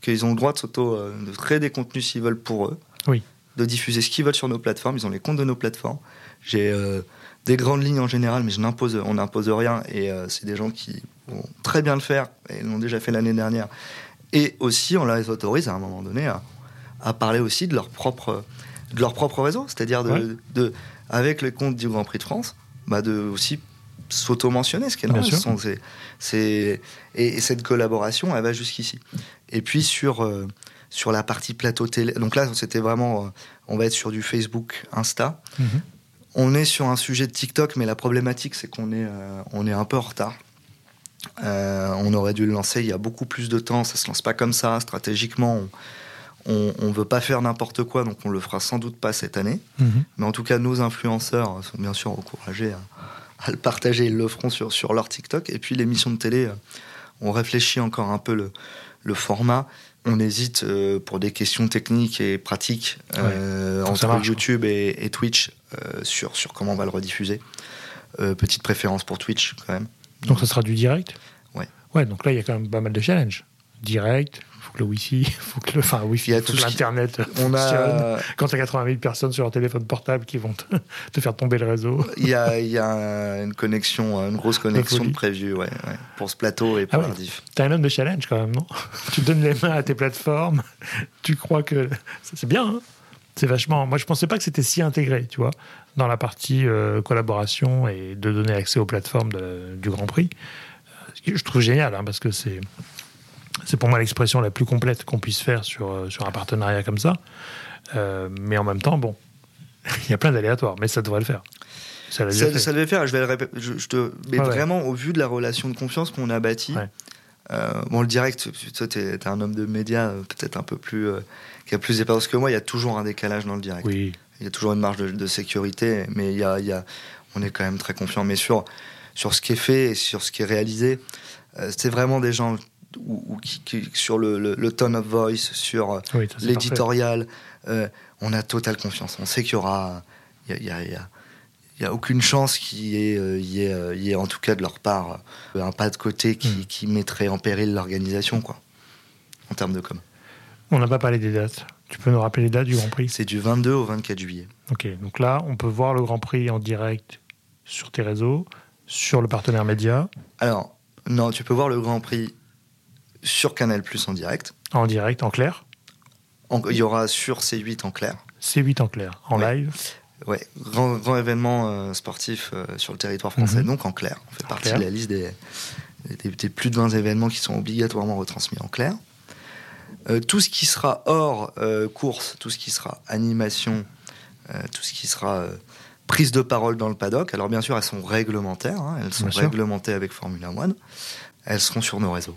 Speaker 2: qu'ils ont le droit de s'auto, euh, de créer des contenus s'ils veulent pour eux,
Speaker 1: Oui.
Speaker 2: de diffuser ce qu'ils veulent sur nos plateformes. Ils ont les comptes de nos plateformes. J'ai euh, des grandes lignes en général, mais je n'impose, on n'impose rien et euh, c'est des gens qui vont très bien le faire et l'ont déjà fait l'année dernière. Et aussi, on les autorise à un moment donné à, à parler aussi de leur propre, de leur propre réseau, c'est-à-dire de,
Speaker 1: Ouais.
Speaker 2: de- avec le compte du Grand Prix de France, bah de aussi s'auto-mentionner, ce qui est normal. c'est- et, et cette collaboration, elle va jusqu'ici. Et puis sur, euh, sur la partie plateau télé, donc là, c'était vraiment, euh, on va être sur du Facebook, Insta.
Speaker 1: mhm.
Speaker 2: On est sur un sujet de TikTok, mais la problématique, c'est qu'on est, euh, on est un peu en retard. Euh, on aurait dû le lancer il y a beaucoup plus de temps. Ça se lance pas comme ça. Stratégiquement, on, on veut pas faire n'importe quoi, donc on le fera sans doute pas cette année.
Speaker 1: Mhm.
Speaker 2: Mais en tout cas, nos influenceurs sont bien sûr encouragés à, à le partager. Ils le feront sur, sur leur TikTok. Et puis l'émission de télé, euh, on réfléchit encore un peu le, le format. On hésite euh, pour des questions techniques et pratiques euh, entre
Speaker 1: marche,
Speaker 2: YouTube et, et Twitch sur, sur comment on va le rediffuser. Petite préférence pour Twitch quand même.
Speaker 1: Donc ça sera du direct
Speaker 2: Ouais.
Speaker 1: Ouais, donc là, il y a quand même pas mal de challenges. Direct, il faut que le Wi-Fi, faut que le, enfin, Wi-Fi,
Speaker 2: Il y a
Speaker 1: faut
Speaker 2: tout
Speaker 1: que
Speaker 2: ce qui-
Speaker 1: l'Internet
Speaker 2: On
Speaker 1: fonctionne.
Speaker 2: a,
Speaker 1: Quand tu as 80 000 personnes sur leur téléphone portable qui vont te, te faire tomber le réseau.
Speaker 2: il y a, il y a une connexion, une grosse connexion de prévue ouais, ouais, pour ce plateau et pour
Speaker 1: Ah ouais. T'es un homme de challenge quand même, non? Tu donnes les mains à tes plateformes, tu crois que. C'est bien, hein? C'est vachement. Moi, je pensais pas que c'était si intégré, tu vois, dans la partie euh, collaboration et de donner accès aux plateformes de- du Grand Prix. Euh, Ce que je trouve génial, hein, parce que c'est. C'est pour moi l'expression la plus complète qu'on puisse faire sur, euh, sur un partenariat comme ça. Euh, mais en même temps, bon, il y a plein d'aléatoires, mais ça devrait le faire. Ça l'a
Speaker 2: Ça, ça devait faire, je vais le répéter. Je, je te, mais
Speaker 1: ouais.
Speaker 2: vraiment, au vu de la relation de confiance qu'on a bâtie,
Speaker 1: Ouais.
Speaker 2: euh, bon, le direct, toi, t'es es un homme de médias peut-être un peu plus. euh, qui a plus d'expérience que moi, il y a toujours un décalage dans le direct.
Speaker 1: Oui,
Speaker 2: Il y a toujours une marge de, de sécurité, mais il y a, il y a- on est quand même très confiant. Mais sur, sur ce qui est fait et sur ce qui est réalisé, euh, c'est vraiment des gens où- où qui, qui- sur le, le- le tone of voice, sur euh,
Speaker 1: oui
Speaker 2: l'éditorial, euh, on a totale confiance. On sait qu'il y aura. Il y a, il y a- il aucune chance qu'il y, ait, euh, y, euh, y en tout cas de leur part, euh, un pas de côté qui,
Speaker 1: Mm.
Speaker 2: qui mettrait en péril l'organisation, quoi, en termes de com.
Speaker 1: On n'a pas parlé des dates. Tu peux nous rappeler les dates du Grand Prix
Speaker 2: C'est du 22 au 24 juillet.
Speaker 1: Ok, donc là, on peut voir le Grand Prix en direct sur tes réseaux, sur le partenaire média,
Speaker 2: Alors, non, tu peux voir le Grand Prix sur Canal Plus en direct.
Speaker 1: en direct, en clair.
Speaker 2: En- Il y aura sur C8 en clair.
Speaker 1: C8 en clair, en
Speaker 2: Ouais.
Speaker 1: live.
Speaker 2: Ouais, grand, grand événement euh, sportif euh, sur le territoire français,
Speaker 1: Mhm.
Speaker 2: donc en clair. On fait partie
Speaker 1: clair.
Speaker 2: de la liste des, des- des plus de 20 événements qui sont obligatoirement retransmis en clair. Euh, tout ce qui sera hors euh, course, tout ce qui sera animation, euh, tout ce qui sera prises de parole dans le paddock. Alors bien sûr, elles sont réglementaires, hein. elles sont réglementées avec Formula One. Elles seront sur nos réseaux.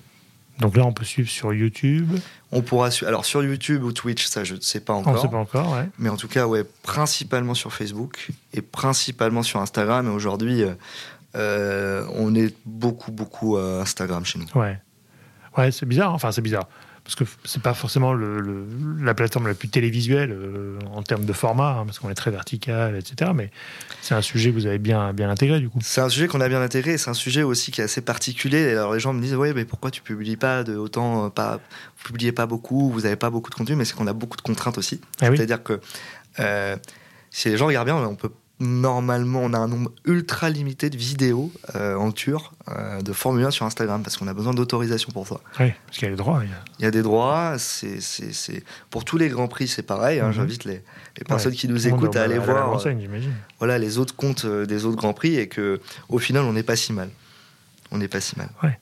Speaker 1: Donc là, on peut suivre sur YouTube.
Speaker 2: On pourra suivre. Alors sur YouTube ou Twitch, ça je ne sais pas encore.
Speaker 1: On ne sait pas encore, ouais.
Speaker 2: Mais en tout cas, ouais, principalement sur Facebook et principalement sur Instagram. Et aujourd'hui, on est beaucoup, beaucoup à Instagram chez nous.
Speaker 1: Ouais. Ouais, c'est bizarre. Enfin, c'est bizarre parce que c'est pas forcément le, la plateforme la plus télévisuelle euh, en termes de format, hein, parce qu'on est très vertical, etc. Mais c'est un sujet que vous avez bien, bien intégré du coup.
Speaker 2: C'est un sujet qu'on a bien intégré, c'est un sujet aussi qui est assez particulier. Alors les gens me disent, oui, mais pourquoi tu publies pas de autant, pas, vous publiez pas beaucoup, vous avez pas beaucoup de contenu, mais c'est qu'on a beaucoup de contraintes aussi. Ah C'est-à-dire que euh, si les gens regardent bien, on peut normalement, on a un nombre ultra limité de vidéos euh, en tour euh, de Formule 1 sur Instagram parce qu'on a besoin d'autorisation pour ça.
Speaker 1: Oui, parce qu'il y a des droits.
Speaker 2: Il y a, des droits. C'est, Pour tous les grands prix, c'est pareil. Hein, mhm. J'invite les, personnes qui nous écoutent à aller voir euh, voilà, les autres comptes des autres grands prix et que au final, on n'est pas si mal. On n'est pas si mal.
Speaker 1: Ouais.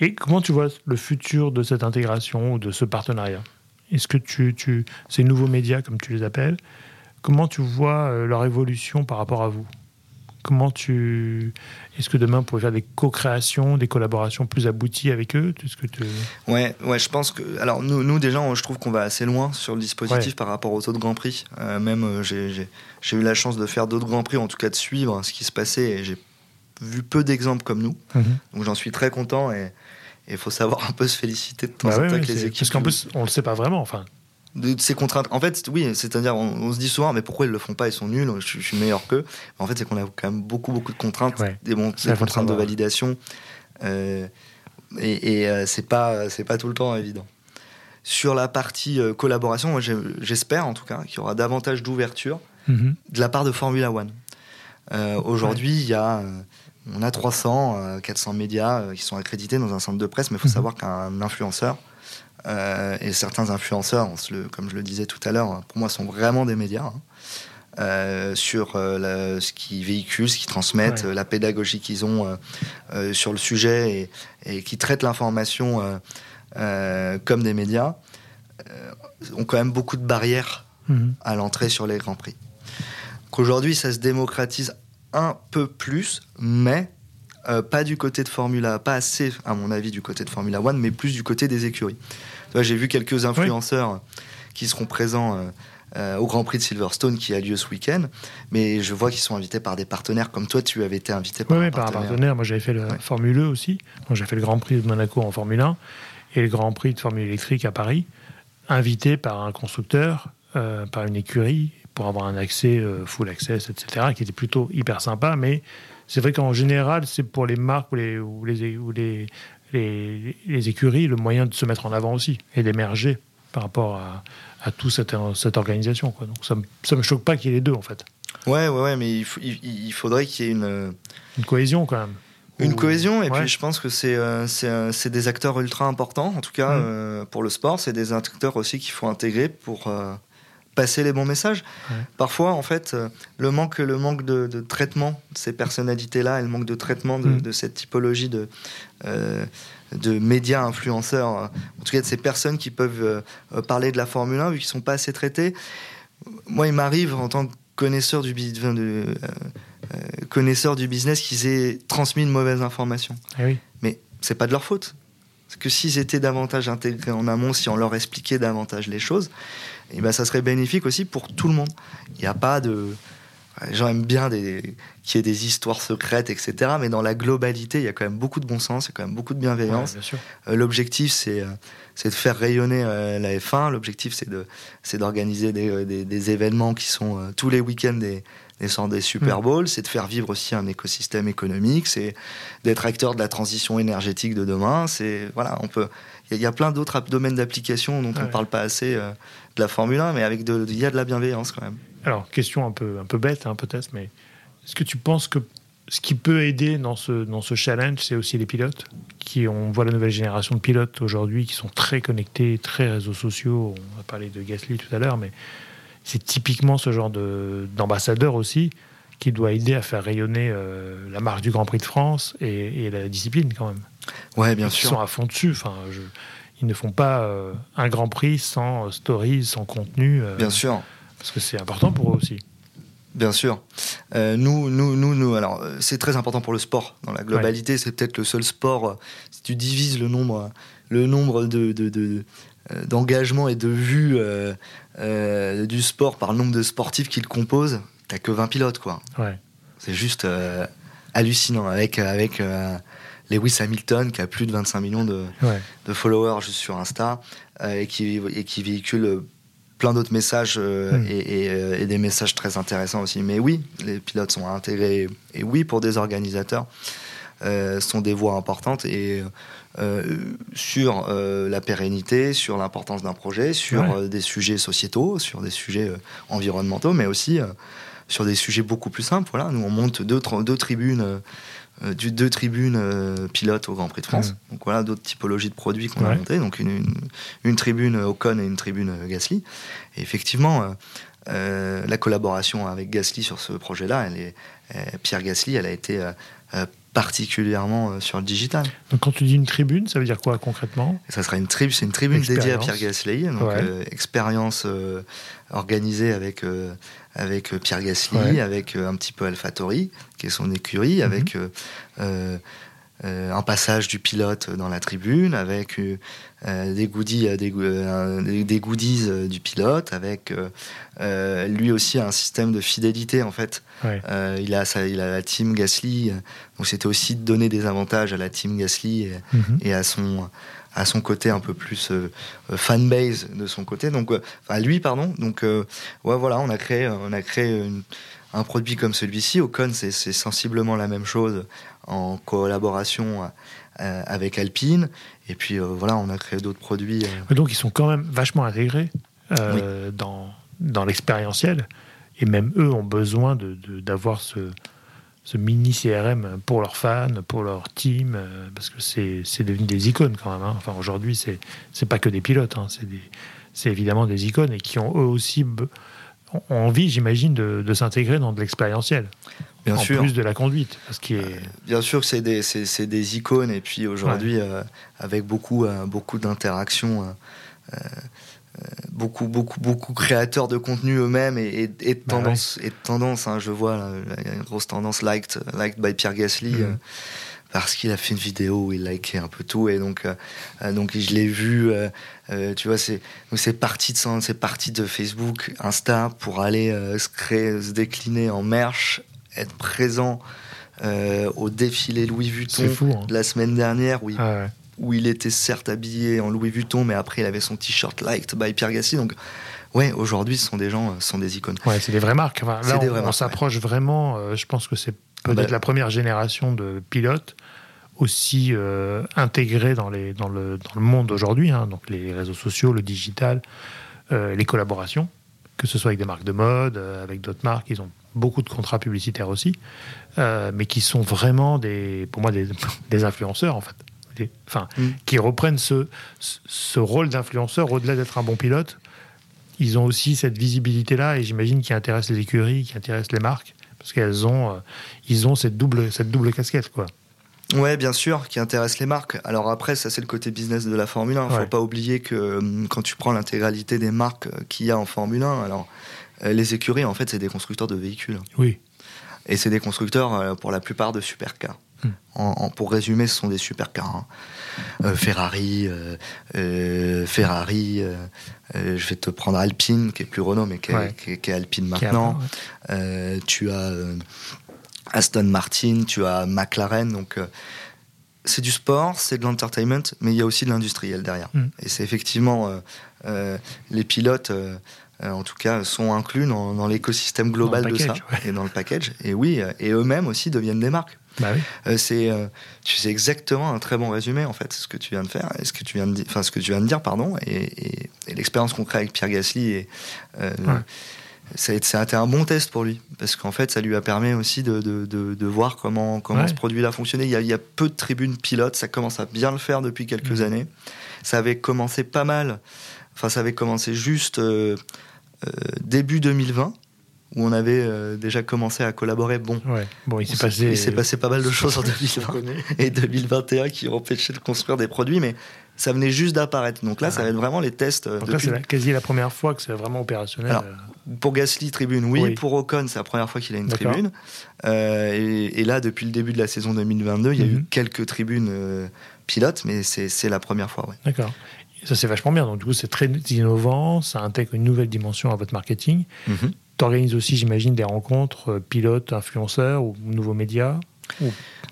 Speaker 1: Et comment tu vois le futur de cette intégration ou de ce partenariat? Est-ce que tu, tu, ces nouveaux médias, comme tu les appelles, Comment tu vois euh, leur évolution par rapport à vous? Comment tu est-ce que demain on pourrait faire des co-créations, des collaborations plus abouties avec eux? Ce que tu...
Speaker 2: Ouais, ouais, je pense que alors nous, nous déjà, je trouve qu'on va assez loin sur le dispositif par rapport aux autres grands prix. Euh, même euh, j'ai eu la chance de faire d'autres grands prix, en tout cas de suivre ce qui se passait, et j'ai vu peu d'exemples comme nous. Mhm. Donc j'en suis très content et il faut savoir un peu se féliciter de temps bah en temps les équipes.
Speaker 1: Parce qu'en plus, on le sait pas vraiment. Enfin,
Speaker 2: de ces contraintes. En fait, oui, c'est-à-dire, on, se dit souvent, mais pourquoi ils le font pas? Ils sont nuls, je, suis meilleur qu'eux. En fait, c'est qu'on a quand même beaucoup, beaucoup de contraintes, des, contraintes de validation. Euh, et, euh, c'est pas, c'est pas tout le temps évident. Sur la partie euh, collaboration, moi, j'espère en tout cas qu'il y aura davantage d'ouverture mm-hmm. de la part de Formula One. Aujourd'hui, il y a on a 300, 400 médias qui sont accrédités dans un centre de presse, mais il faut mm-hmm. savoir qu'un influenceur, euh, et certains influenceurs, comme je le disais tout à l'heure, pour moi, sont vraiment des médias. Hein. Euh, sur euh, ce qu'ils véhiculent, ce qu'ils transmettent, la pédagogie qu'ils ont sur le sujet et, qui traitent l'information comme des médias, ont quand même beaucoup de barrières mhm. à l'entrée sur les grands prix. Qu'aujourd'hui, ça se démocratise un peu plus, mais pas du côté de Formula, pas assez à mon avis du côté de Formula One, mais plus du côté des écuries. J'ai vu quelques influenceurs qui seront présents euh, euh, au Grand Prix de Silverstone qui a lieu ce week-end, mais je vois qu'ils sont invités par des partenaires comme toi, tu avais été invité
Speaker 1: par, un, par partenaire. un partenaire. Moi, j'avais fait le Formule E aussi. j'ai fait le Grand Prix de Monaco en Formule 1 et le Grand Prix de Formule électrique à Paris, invité par un constructeur, euh, par une écurie, pour avoir un accès full access, etc., qui était plutôt hyper sympa, mais c'est vrai qu'en général, c'est pour les marques ou les, ou les, ou les, les, écuries le moyen de se mettre en avant aussi et d'émerger par rapport à, à toute cette, cette organisation. Quoi. Donc ça ne me choque pas qu'il y ait les deux en fait.
Speaker 2: Ouais, ouais, ouais mais il, il, faudrait qu'il y ait une...
Speaker 1: Une cohésion quand même.
Speaker 2: Une cohésion, et puis je pense que c'est euh, euh, des acteurs ultra importants, en tout cas mmh. euh, pour le sport. C'est des acteurs aussi qu'il faut intégrer pour, passer les bons messages. Parfois, en fait, euh, le manque, le manque de, traitement de ces personnalités-là et le manque de traitement de, mm. cette typologie de, euh, de médias influenceurs, euh, en tout cas de ces personnes qui peuvent parler de la Formule 1, vu qu'ils ne sont pas assez traités. Moi, il m'arrive, en tant que connaisseur du, de, connaisseur du business, qu'ils aient transmis de mauvaises informations.
Speaker 1: Eh oui.
Speaker 2: Mais c'est pas de leur faute. Parce que s'ils étaient davantage intégrés en amont, si on leur expliquait davantage les choses, et ben ça serait bénéfique aussi pour tout le monde. Il n'y a pas de. Les gens aiment bien des... qu'il y ait des histoires secrètes, etc. Mais dans la globalité, il y a quand même beaucoup de bon sens, il y a quand même beaucoup de bienveillance. Euh, l'objectif, c'est, euh, c'est de faire rayonner euh, la F1. L'objectif, c'est, de, c'est d'organiser des, des, événements qui sont tous les week-ends des, des, des Super mm. Bowls. C'est de faire vivre aussi un écosystème économique. C'est d'être acteur de la transition énergétique de demain. C'est, voilà, on peut. Il y, a plein d'autres domaines d'application dont on ne parle pas assez de la Formule 1, mais avec de, il y a de la bienveillance quand même.
Speaker 1: Alors, question un peu, un peu bête hein, peut-être, mais est-ce que tu penses que ce qui peut aider dans ce, dans ce challenge, c'est aussi les pilotes qui On voit la nouvelle génération de pilotes aujourd'hui qui sont très connectés, très réseaux sociaux. On a parlé de Gasly tout à l'heure, mais c'est typiquement ce genre d'ambassadeur aussi qui doit aider à faire rayonner euh, la marque du Grand Prix de France et, la discipline quand même.
Speaker 2: Ouais, bien sûr.
Speaker 1: Ils sont à fond dessus. Enfin, je, ils ne font pas euh, un Grand Prix sans stories, sans contenu.
Speaker 2: Euh, Bien sûr.
Speaker 1: Parce que c'est important pour eux aussi.
Speaker 2: Bien sûr. Euh, nous, nous, nous, nous, alors c'est très important pour le sport. Dans la globalité, c'est peut-être le seul sport. si tu divises le nombre, le nombre de, de, d'engagement et de vues du sport par le nombre de sportifs qui le composent, t'as que 20 pilotes, quoi.
Speaker 1: Ouais.
Speaker 2: C'est juste hallucinant avec avec Lewis Hamilton qui a plus de 25 millions de, de followers juste sur Insta et qui et qui véhicule plein d'autres messages euh, hmm. euh, et, des messages très intéressants aussi. Mais oui, les pilotes sont intégrés. Et oui, pour des organisateurs, euh, sont des voix importantes et sur la pérennité, sur l'importance d'un projet, sur des sujets sociétaux, sur des sujets environnementaux, mais aussi sur des sujets beaucoup plus simples. Voilà, nous on monte deux, deux tribunes euh, du, deux tribunes euh, pilotes au Grand Prix de France. Donc voilà, d'autres typologies de produits qu'on a monté. Donc une, une, tribune Ocon et une tribune Gasly. Et effectivement, euh, la collaboration avec Gasly sur ce projet-là, elle est, Pierre Gasly, elle a été particulièrement sur le digital.
Speaker 1: Donc quand tu dis une tribune, ça veut dire quoi concrètement?
Speaker 2: Ça sera une tribune, c'est une tribune dédiée à Pierre Gasly, donc expérience organisée avec avec euh, Pierre Gasly, avec euh, un petit peu AlphaTauri, qui est son écurie, mhm. avec euh, un passage du pilote dans la tribune, avec des goodies, des, goodies du pilote, avec lui aussi un système de fidélité en fait. il a il a la team Gasly, donc c'était aussi de donner des avantages à la team Gasly mhm. et à son à son côté un peu plus euh, euh, fanbase de son côté. Donc, euh, enfin lui, pardon. Donc, ouais, voilà, on a créé, on a créé un produit comme celui-ci. Ocon, c'est sensiblement la même chose en collaboration avec Alpine. Et puis voilà, on a créé d'autres produits.
Speaker 1: Donc ils sont quand même vachement intégrés dans, dans l'expérientiel. Et même eux ont besoin d'avoir de, ce, ce mini CRM pour leurs fans, pour leur team, euh, parce que c'est devenu des icônes quand même. Hein. Enfin, aujourd'hui, c'est c'est pas que des pilotes, hein. c'est évidemment des icônes et qui ont eux aussi ont envie, j'imagine, de, de s'intégrer dans de l'expérientiel. Bien en plus de la conduite. Parce est... Euh,
Speaker 2: bien sûr que c'est des, des, icônes, et puis aujourd'hui, euh, avec beaucoup, beaucoup d'interactions beaucoup, beaucoup, beaucoup créateurs de contenu eux-mêmes et, de bah tendance. Et de tendance hein, je vois, il y a une grosse tendance liked, liked by Pierre Gasly. Mhm. Euh, parce qu'il a fait une vidéo où il likait un peu tout et donc euh, donc je l'ai vu tu vois c'est c'est parti de c'est parti de Facebook Insta pour aller se créer se décliner en merch être présent au défilé Louis Vuitton
Speaker 1: hein.
Speaker 2: la semaine dernière où il ah où il était certes habillé en Louis Vuitton, mais après il avait son t-shirt liked by Pierre Gassi. Donc, ouais, aujourd'hui, ce sont des gens, ce sont des icônes.
Speaker 1: Ouais, c'est des vraies marques. là, on, s'approche vraiment. Euh, je pense que c'est peut-être bah, la première génération de pilotes aussi euh, intégrés dans, les, dans, le, dans le monde d'aujourd'hui. Hein. donc, les réseaux sociaux, le digital, euh, les collaborations, que ce soit avec des marques de mode, avec d'autres marques. Ils ont beaucoup de contrats publicitaires aussi, mais qui sont vraiment des, pour moi, des, des influenceurs en fait enfin, mm. qui reprennent ce, ce rôle d'influenceur au-delà d'être un bon pilote. Ils ont aussi cette visibilité-là et j'imagine qui intéresse les écuries, qui intéresse les marques, parce qu'elles ont, euh, ils ont cette double, cette double casquette, quoi.
Speaker 2: Ouais, bien sûr, qui intéresse les marques. Alors après, ça c'est le côté business de la Formule 1. Il ne Faut pas oublier que hum, quand tu prends l'intégralité des marques euh, qu'il y a en Formule 1, alors euh, les écuries en fait c'est des constructeurs de véhicules.
Speaker 1: Oui.
Speaker 2: Et c'est des constructeurs pour la plupart de supercars. En, pour résumer, ce sont des supercars. Hein. Euh, Ferrari, euh, euh, Ferrari. je vais te prendre Alpine, qui est plus Renault, mais qui est, Alpine maintenant. tu as Aston Martin, tu as McLaren. Donc c'est du sport, c'est de l'entertainment, mais il y a aussi de l'industriel derrière. Hmm. Et c'est effectivement les pilotes en tout cas, sont inclus dans, l'écosystème global de ça et dans le package. Et oui, et eux-mêmes aussi deviennent des marques.
Speaker 1: Bah
Speaker 2: euh, c'est, euh, tu sais exactement un très bon résumé en fait, ce que tu viens de faire, et ce que tu viens de, enfin ce que tu viens de dire, pardon, et, l'expérience qu'on crée avec Pierre Gasly, et euh, ça, a été un bon test pour lui, parce qu'en fait, ça lui a permis aussi de, de, de, voir comment, comment ce produit-là fonctionnait. Il y, a, il y, a, peu de tribunes pilotes, ça commence à bien le faire depuis quelques mmh. années. Ça avait commencé pas mal, enfin ça avait commencé juste début 2020 où on avait euh, déjà commencé à collaborer. Bon,
Speaker 1: bon il s'est passé...
Speaker 2: passé pas mal de choses en 2020 et 2021 qui ont empêché de construire des produits, mais ça venait juste d'apparaître. Donc là, ça va être vraiment les tests.
Speaker 1: Donc là, c'est quasi la première fois que c'est vraiment opérationnel.
Speaker 2: pour Gasly, tribune, oui. Pour Ocon, c'est la première fois qu'il a une tribune. et, là, depuis le début de la saison 2022, il y a eu mhm. quelques tribunes pilotes, mais c'est la première fois.
Speaker 1: D'accord. Ça, c'est vachement bien. Donc, du coup, c'est très innovant. Ça intègre une nouvelle dimension à votre marketing. Mhm. Tu organises aussi, j'imagine, des rencontres pilotes, influenceurs ou nouveaux médias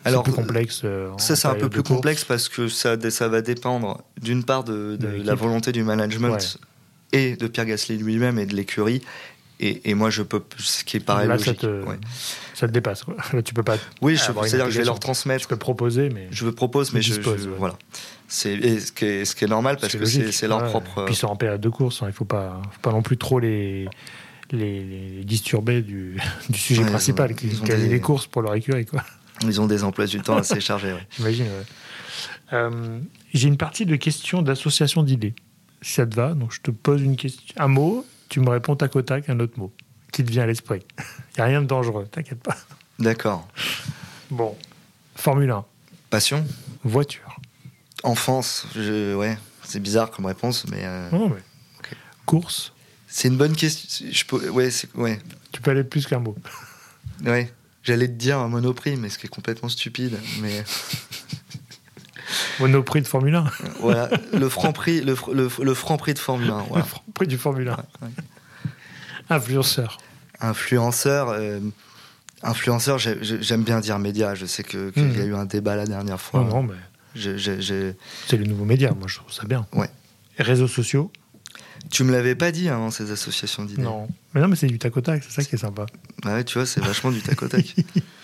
Speaker 1: alors, plus complexe. Euh,
Speaker 2: ça, c'est un peu plus complexe parce que ça, ça va dépendre d'une part de, la volonté du management et de Pierre Gasly lui-même et de l'écurie. Et, moi, je peux, ce qui est pareil
Speaker 1: Là,
Speaker 2: logique.
Speaker 1: Ça te, ça te dépasse. tu peux pas.
Speaker 2: Oui, c'est-à-dire que je vais leur transmettre.
Speaker 1: Je peux proposer, mais.
Speaker 2: Je veux propose, mais je, dispose, voilà. C'est ce qui est, ce qui est normal parce que c'est leur propre.
Speaker 1: Puis ils sont en période de course. Hein. Il faut pas, faut pas non plus trop les les, disturber du, du sujet principal, qui est les courses pour leur écurie, quoi.
Speaker 2: Ils ont des emplois du temps assez chargés.
Speaker 1: J'imagine. Euh, j'ai une partie de questions d'association d'idées. Si ça te va, donc je te pose une question, un mot, tu me réponds tac au tac un autre mot qui te vient à l'esprit. Il n'y a rien de dangereux, t'inquiète pas.
Speaker 2: D'accord.
Speaker 1: Bon, Formule 1.
Speaker 2: Passion.
Speaker 1: Voiture.
Speaker 2: Enfance, je... ouais, c'est bizarre comme réponse, mais. Euh,
Speaker 1: non, mais... Course.
Speaker 2: C'est une bonne question. Je peux... ouais, ouais.
Speaker 1: Tu peux aller plus qu'un mot.
Speaker 2: Ouais. J'allais te dire un monoprix, mais ce qui est complètement stupide. Mais...
Speaker 1: monoprix de Formule 1
Speaker 2: Voilà, le franc prix, le, le, franc prix de Formule 1.
Speaker 1: Le franc prix du Formule 1. Influenceur.
Speaker 2: Influenceur. Euh, influenceur, j'aime bien dire média. Je sais qu'il y a hmm. eu un débat la dernière fois.
Speaker 1: Non, non, mais. C'est le nouveau média, moi je trouve ça bien.
Speaker 2: Ouais.
Speaker 1: Et réseaux sociaux
Speaker 2: tu me l'avais pas dit avant ces associations d'idées.
Speaker 1: Non, mais non, mais c'est du tac au tac, c'est ça qui est sympa.
Speaker 2: Ouais, tu vois, c'est vachement du tac au tac.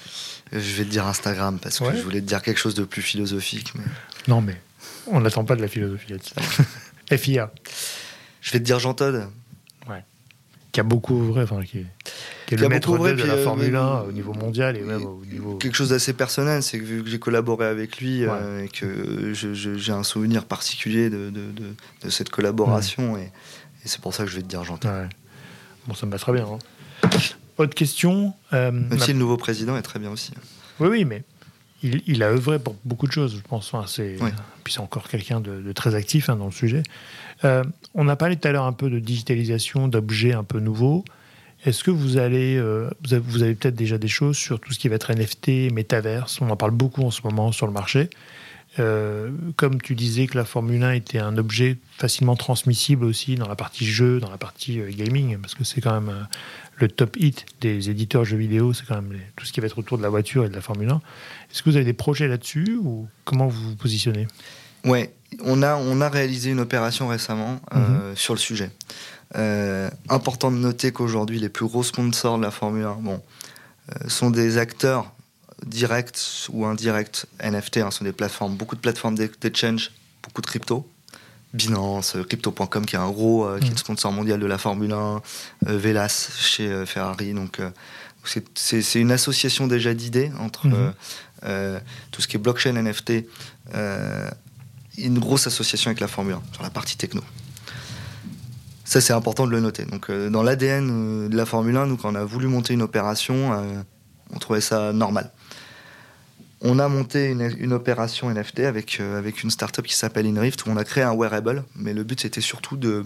Speaker 2: je vais te dire Instagram parce que je voulais te dire quelque chose de plus philosophique. Mais...
Speaker 1: Non, mais on n'attend pas de la philosophie là FIA.
Speaker 2: Je vais te dire Jean Todd.
Speaker 1: Ouais. Qui a beaucoup ouvré, enfin, qui qui est le maître de la euh, Formule 1 au niveau mondial et même au niveau.
Speaker 2: Quelque chose d'assez personnel, c'est que vu que j'ai collaboré avec lui euh, et que j'ai un souvenir particulier de, cette collaboration et, c'est pour ça que je vais te dire Todd.
Speaker 1: Bon, ça me va très bien. Hein. Autre question.
Speaker 2: Euh, Même si le nouveau président est très bien aussi.
Speaker 1: Oui, oui, mais il, il a œuvré pour beaucoup de choses, je pense. Enfin, c'est, Puis c'est encore quelqu'un de, très actif hein, dans le sujet. Euh, on a parlé tout à l'heure un peu de digitalisation, d'objets un peu nouveaux. Est-ce que vous allez, euh, vous avez, peut-être déjà des choses sur tout ce qui va être NFT, métaverse On en parle beaucoup en ce moment sur le marché. Euh, comme tu disais que la Formule 1 était un objet facilement transmissible aussi dans la partie jeu, dans la partie gaming, parce que c'est quand même le top hit des éditeurs jeux vidéo, c'est quand même tout ce qui va être autour de la voiture et de la Formule 1. Est-ce que vous avez des projets là-dessus ou comment vous vous positionnez?
Speaker 2: Ouais, on a, on a réalisé une opération récemment euh, mhm. sur le sujet. Euh, important de noter qu'aujourd'hui, les plus gros sponsors de la Formule 1 bon, euh, sont des acteurs directs ou indirects NFT, hein, sont des plateformes, beaucoup de plateformes d'exchange, beaucoup de crypto. Binance, Crypto.com qui est un gros qui est mhm. sponsor mondial de la Formule 1, Velas chez Ferrari. Donc c'est une association déjà d'idées entre mhm. tout ce qui est blockchain, NFT, une grosse association avec la Formule 1 sur la partie techno. Ça, c'est important de le noter. Donc, euh, dans l'ADN euh, de la Formule 1, nous, quand on a voulu monter une opération, euh, on trouvait ça normal. On a monté une, opération NFT avec, avec une startup qui s'appelle InRift, où on a créé un wearable, mais le but, c'était surtout de,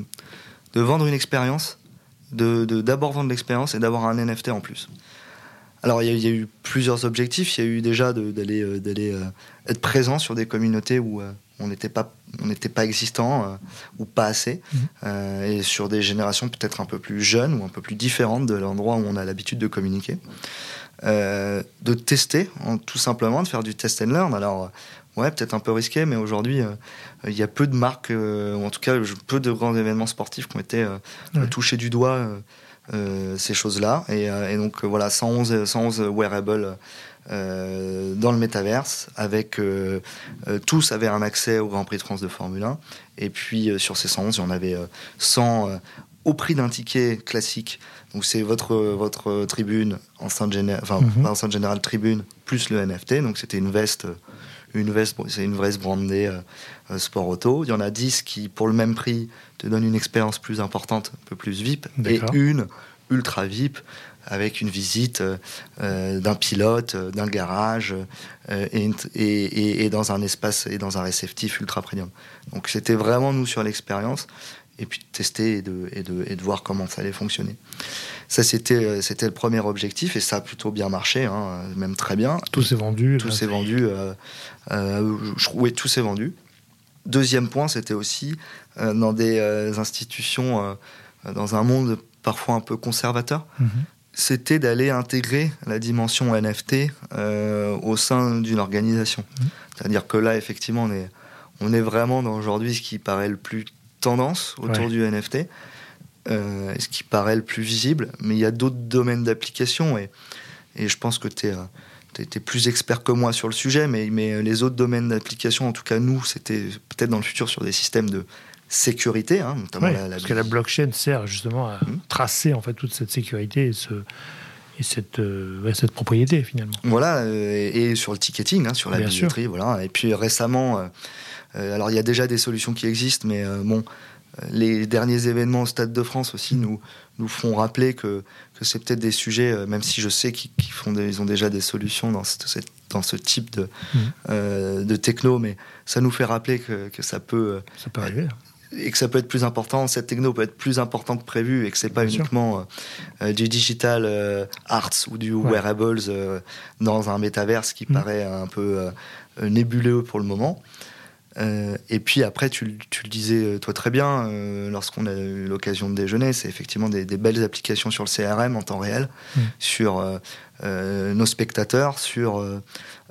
Speaker 2: de vendre une expérience, de, d'abord vendre l'expérience et d'avoir un NFT en plus. Alors, il y, a eu plusieurs objectifs. Il y a eu déjà d'aller d'aller être présent sur des communautés où on n'était pas on n'était pas existant euh, ou pas assez mhm. euh, et sur des générations peut-être un peu plus jeunes ou un peu plus différentes de l'endroit où on a l'habitude de communiquer. Euh, de tester tout simplement de faire du test and learn. Alors ouais peut-être un peu risqué mais aujourd'hui il y a peu de marques ou en tout cas peu de grands événements sportifs qui ont été touchés du doigt ces choses-là. Et, et, donc voilà 111 111 wearables euh, dans le métaverse, avec euh, euh, tous avaient un accès au Grand Prix de France de Formule 1. Et puis sur ces 111, il y en avait 100 au prix d'un ticket classique. Donc c'est votre, votre tribune, enceinte générale, enfin mm enceinte générale tribune, plus le NFT. Donc c'était une veste, une veste, c'est une veste brandée sport auto. Il y en a 10 qui, pour le même prix, te donnent une expérience plus importante, un peu plus VIP, et une ultra VIP avec une visite d'un pilote, d'un garage et, et, et, dans un espace et dans un réceptif ultra premium. Donc c'était vraiment nous sur l'expérience et puis de tester et de, et de, et de voir comment ça allait fonctionner. Ça, c'était, c'était le premier objectif et ça a plutôt bien marché, hein, même très bien.
Speaker 1: Tout s'est vendu.
Speaker 2: Tout s'est vendu. Euh, euh, oui, tout s'est vendu. Deuxième point, c'était aussi euh, dans des institutions, dans un monde parfois un peu conservateur, mhm. c'était d'aller intégrer la dimension NFT au sein d'une organisation. Mhm. C'est-à-dire que là, effectivement, on est, on est vraiment dans aujourd'hui ce qui paraît le plus tendance autour du NFT, euh, ce qui paraît le plus visible, mais il y a d'autres domaines d'application et, et, je pense que tu es, es, plus expert que moi sur le sujet, mais, mais les autres domaines d'application, en tout cas nous, c'était peut-être dans le futur sur des systèmes de sécurité, hein,
Speaker 1: notamment la, Parce que la blockchain sert justement à hmm. tracer en fait toute cette sécurité et, ce, et cette, euh, cette propriété finalement.
Speaker 2: Voilà, euh, et, sur le ticketing, hein, sur la billetterie, voilà. Et puis récemment, euh, alors il y a déjà des solutions qui existent, mais euh, bon, les derniers événements au Stade de France aussi nous, nous font rappeler que, que c'est peut-être des sujets, même si je sais qu'ils font ont déjà des solutions dans, dans ce type de, mmh. de techno, mais ça nous fait rappeler que, que ça peut.
Speaker 1: Ça peut arriver.
Speaker 2: Et que ça peut être plus important, cette techno peut être plus important que prévu et que c'est pas uniquement du digital arts ou du wearables dans un métaverse qui mmh. paraît un peu nébuleux pour le moment. Euh, et puis après, tu, le disais euh, toi très bien, euh, lorsqu'on a eu l'occasion de déjeuner, c'est effectivement des, belles applications sur le CRM en temps réel, mm. sur nos spectateurs, sur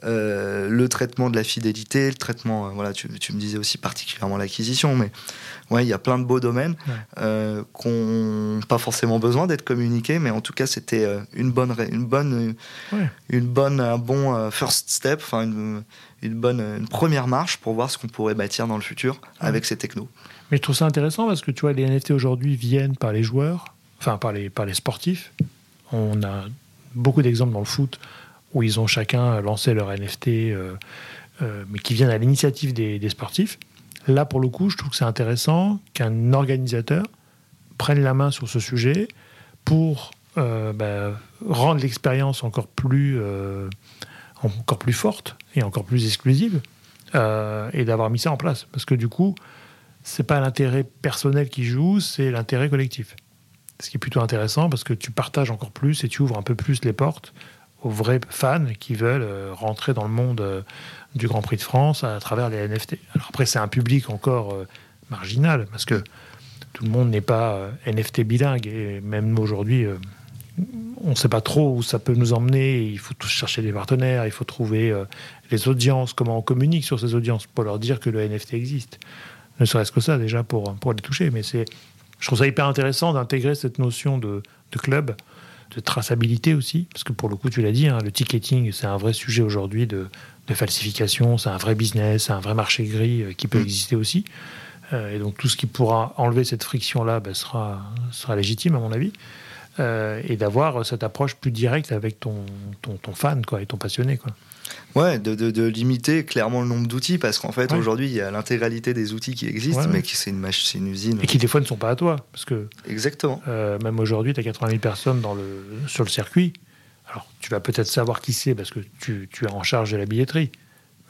Speaker 2: le traitement de la fidélité, le traitement, voilà, tu, me disais aussi particulièrement l'acquisition, mais ouais, il y a plein de beaux domaines qui n'ont pas forcément besoin d'être communiqués, mais en tout cas, c'était une bonne, une bonne, une bonne, un bon first step, enfin une une bonne une première marche pour voir ce qu'on pourrait bâtir dans le futur avec ces technos.
Speaker 1: Mais je trouve ça intéressant parce que tu vois, les NFT aujourd'hui viennent par les joueurs, enfin par les, par les sportifs. On a beaucoup d'exemples dans le foot où ils ont chacun lancé leur NFT, euh, euh, mais qui viennent à l'initiative des, sportifs. Là, pour le coup, je trouve que c'est intéressant qu'un organisateur prenne la main sur ce sujet pour euh, bah, rendre l'expérience encore plus encore plus forte et encore plus exclusive, et d'avoir mis ça en place. Parce que du coup, c'est pas l'intérêt personnel qui joue, c'est l'intérêt collectif. Ce qui est plutôt intéressant parce que tu partages encore plus et tu ouvres un peu plus les portes aux vrais fans qui veulent euh, rentrer dans le monde euh, du Grand Prix de France à travers les NFT. Alors après, c'est un public encore marginal parce que tout le monde n'est pas NFT bilingue et même aujourd'hui, on ne sait pas trop où ça peut nous emmener. Il faut chercher des partenaires, il faut trouver euh, les audiences, comment on communique sur ces audiences pour leur dire que le NFT existe. Ne serait-ce que ça déjà pour, pour les toucher. Mais c'est, je trouve ça hyper intéressant d'intégrer cette notion de, club, de traçabilité aussi, parce que pour le coup, tu l'as dit, hein, le ticketing, c'est un vrai sujet aujourd'hui de, falsification, c'est un vrai business, c'est un vrai marché gris euh, qui peut mm. exister aussi. Euh, et donc tout ce qui pourra enlever cette friction-là ben, sera, sera légitime, à mon avis. Euh, et d'avoir cette approche plus directe avec ton, ton, ton, fan quoi, et ton passionné. Quoi.
Speaker 2: Ouais, de, de, limiter clairement le nombre d'outils parce qu'en fait aujourd'hui il y a l'intégralité des outils qui existent, mais qui c'est une, une usine.
Speaker 1: Et qui des fois ne sont pas à toi. Parce que,
Speaker 2: Exactement.
Speaker 1: Euh, même aujourd'hui, tu as 80 000 personnes dans le, sur le circuit. Alors tu vas peut-être savoir qui c'est parce que tu, tu, es en charge de la billetterie.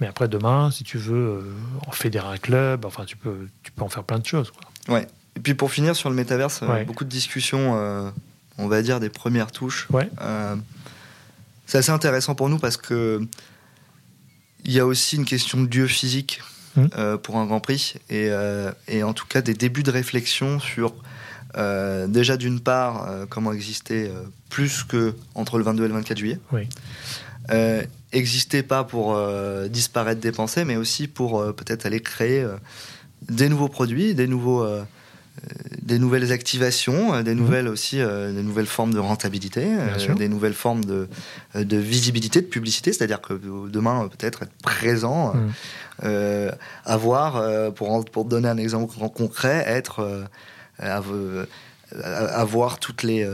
Speaker 1: Mais après demain, si tu veux euh, en fédérer un club, enfin tu peux, tu peux en faire plein de choses. Quoi.
Speaker 2: Ouais. Et puis pour finir sur le métaverse, beaucoup de discussions on va dire, des premières touches. Euh, c'est assez intéressant pour nous parce que il y a aussi une question de dieu physique mmh. euh, pour un Grand Prix euh, et, en tout cas des débuts de réflexion sur déjà d'une part comment exister plus que entre le 22 et le 24 juillet. exister pas pour disparaître des pensées, mais aussi pour peut-être aller créer des nouveaux produits, des nouveaux des nouvelles activations, euh, des nouvelles aussi, euh, des nouvelles formes de rentabilité, euh, des nouvelles formes de, de visibilité, de publicité, c'est-à-dire que demain peut-être être présent, mhm. avoir, pour, pour donner un exemple concret, être avoir toutes les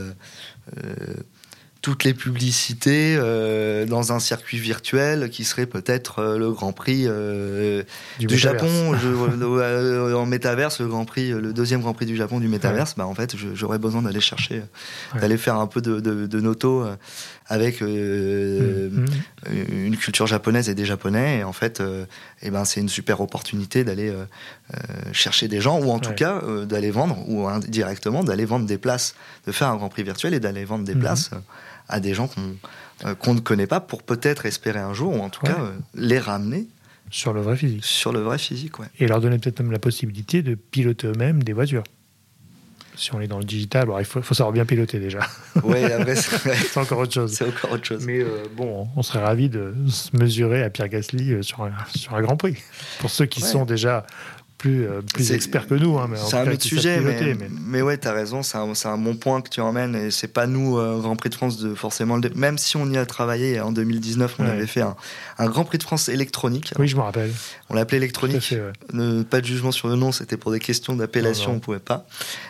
Speaker 2: toutes les publicités euh, dans un circuit virtuel qui serait peut-être euh, le Grand Prix euh, du, Japon je, en métaverse, le Grand Prix, le deuxième Grand Prix du Japon du métaverse. Bah en fait, j'aurais besoin d'aller chercher, d'aller faire un peu de, de, de noto avec euh, mmh. Mmh. une culture japonaise et des japonais. Et en fait, eh ben, c'est une super opportunité d'aller chercher des gens, ou en tout cas d'aller vendre, ou indirectement d'aller vendre des places, de faire un Grand Prix virtuel et d'aller vendre des mmh. places à des gens qu'on ne connaît pas pour peut-être espérer un jour, ou en tout cas les ramener.
Speaker 1: Sur le vrai physique.
Speaker 2: Sur le vrai physique, ouais.
Speaker 1: Et leur donner peut-être même la possibilité de piloter eux-mêmes des voitures si on est dans le digital, il faut, savoir bien piloter déjà.
Speaker 2: Oui, après, c'est
Speaker 1: encore autre chose.
Speaker 2: C'est encore autre chose.
Speaker 1: Mais euh, bon, on serait ravi de se mesurer à Pierre Gasly euh, sur un, sur un Grand Prix. Pour ceux qui sont déjà plus, euh, plus expert que nous. Hein,
Speaker 2: c'est un autre sujet, mais, mais... ouais, tu as raison, c'est un, un, bon point que tu emmènes. Et c'est pas nous, euh, Grand Prix de France, de forcément. Même si on y a travaillé en 2019, on avait fait un, un, Grand Prix de France électronique.
Speaker 1: Oui, je me rappelle.
Speaker 2: On l'appelait électronique. pas de jugement sur le nom, c'était pour des questions d'appellation, on pouvait pas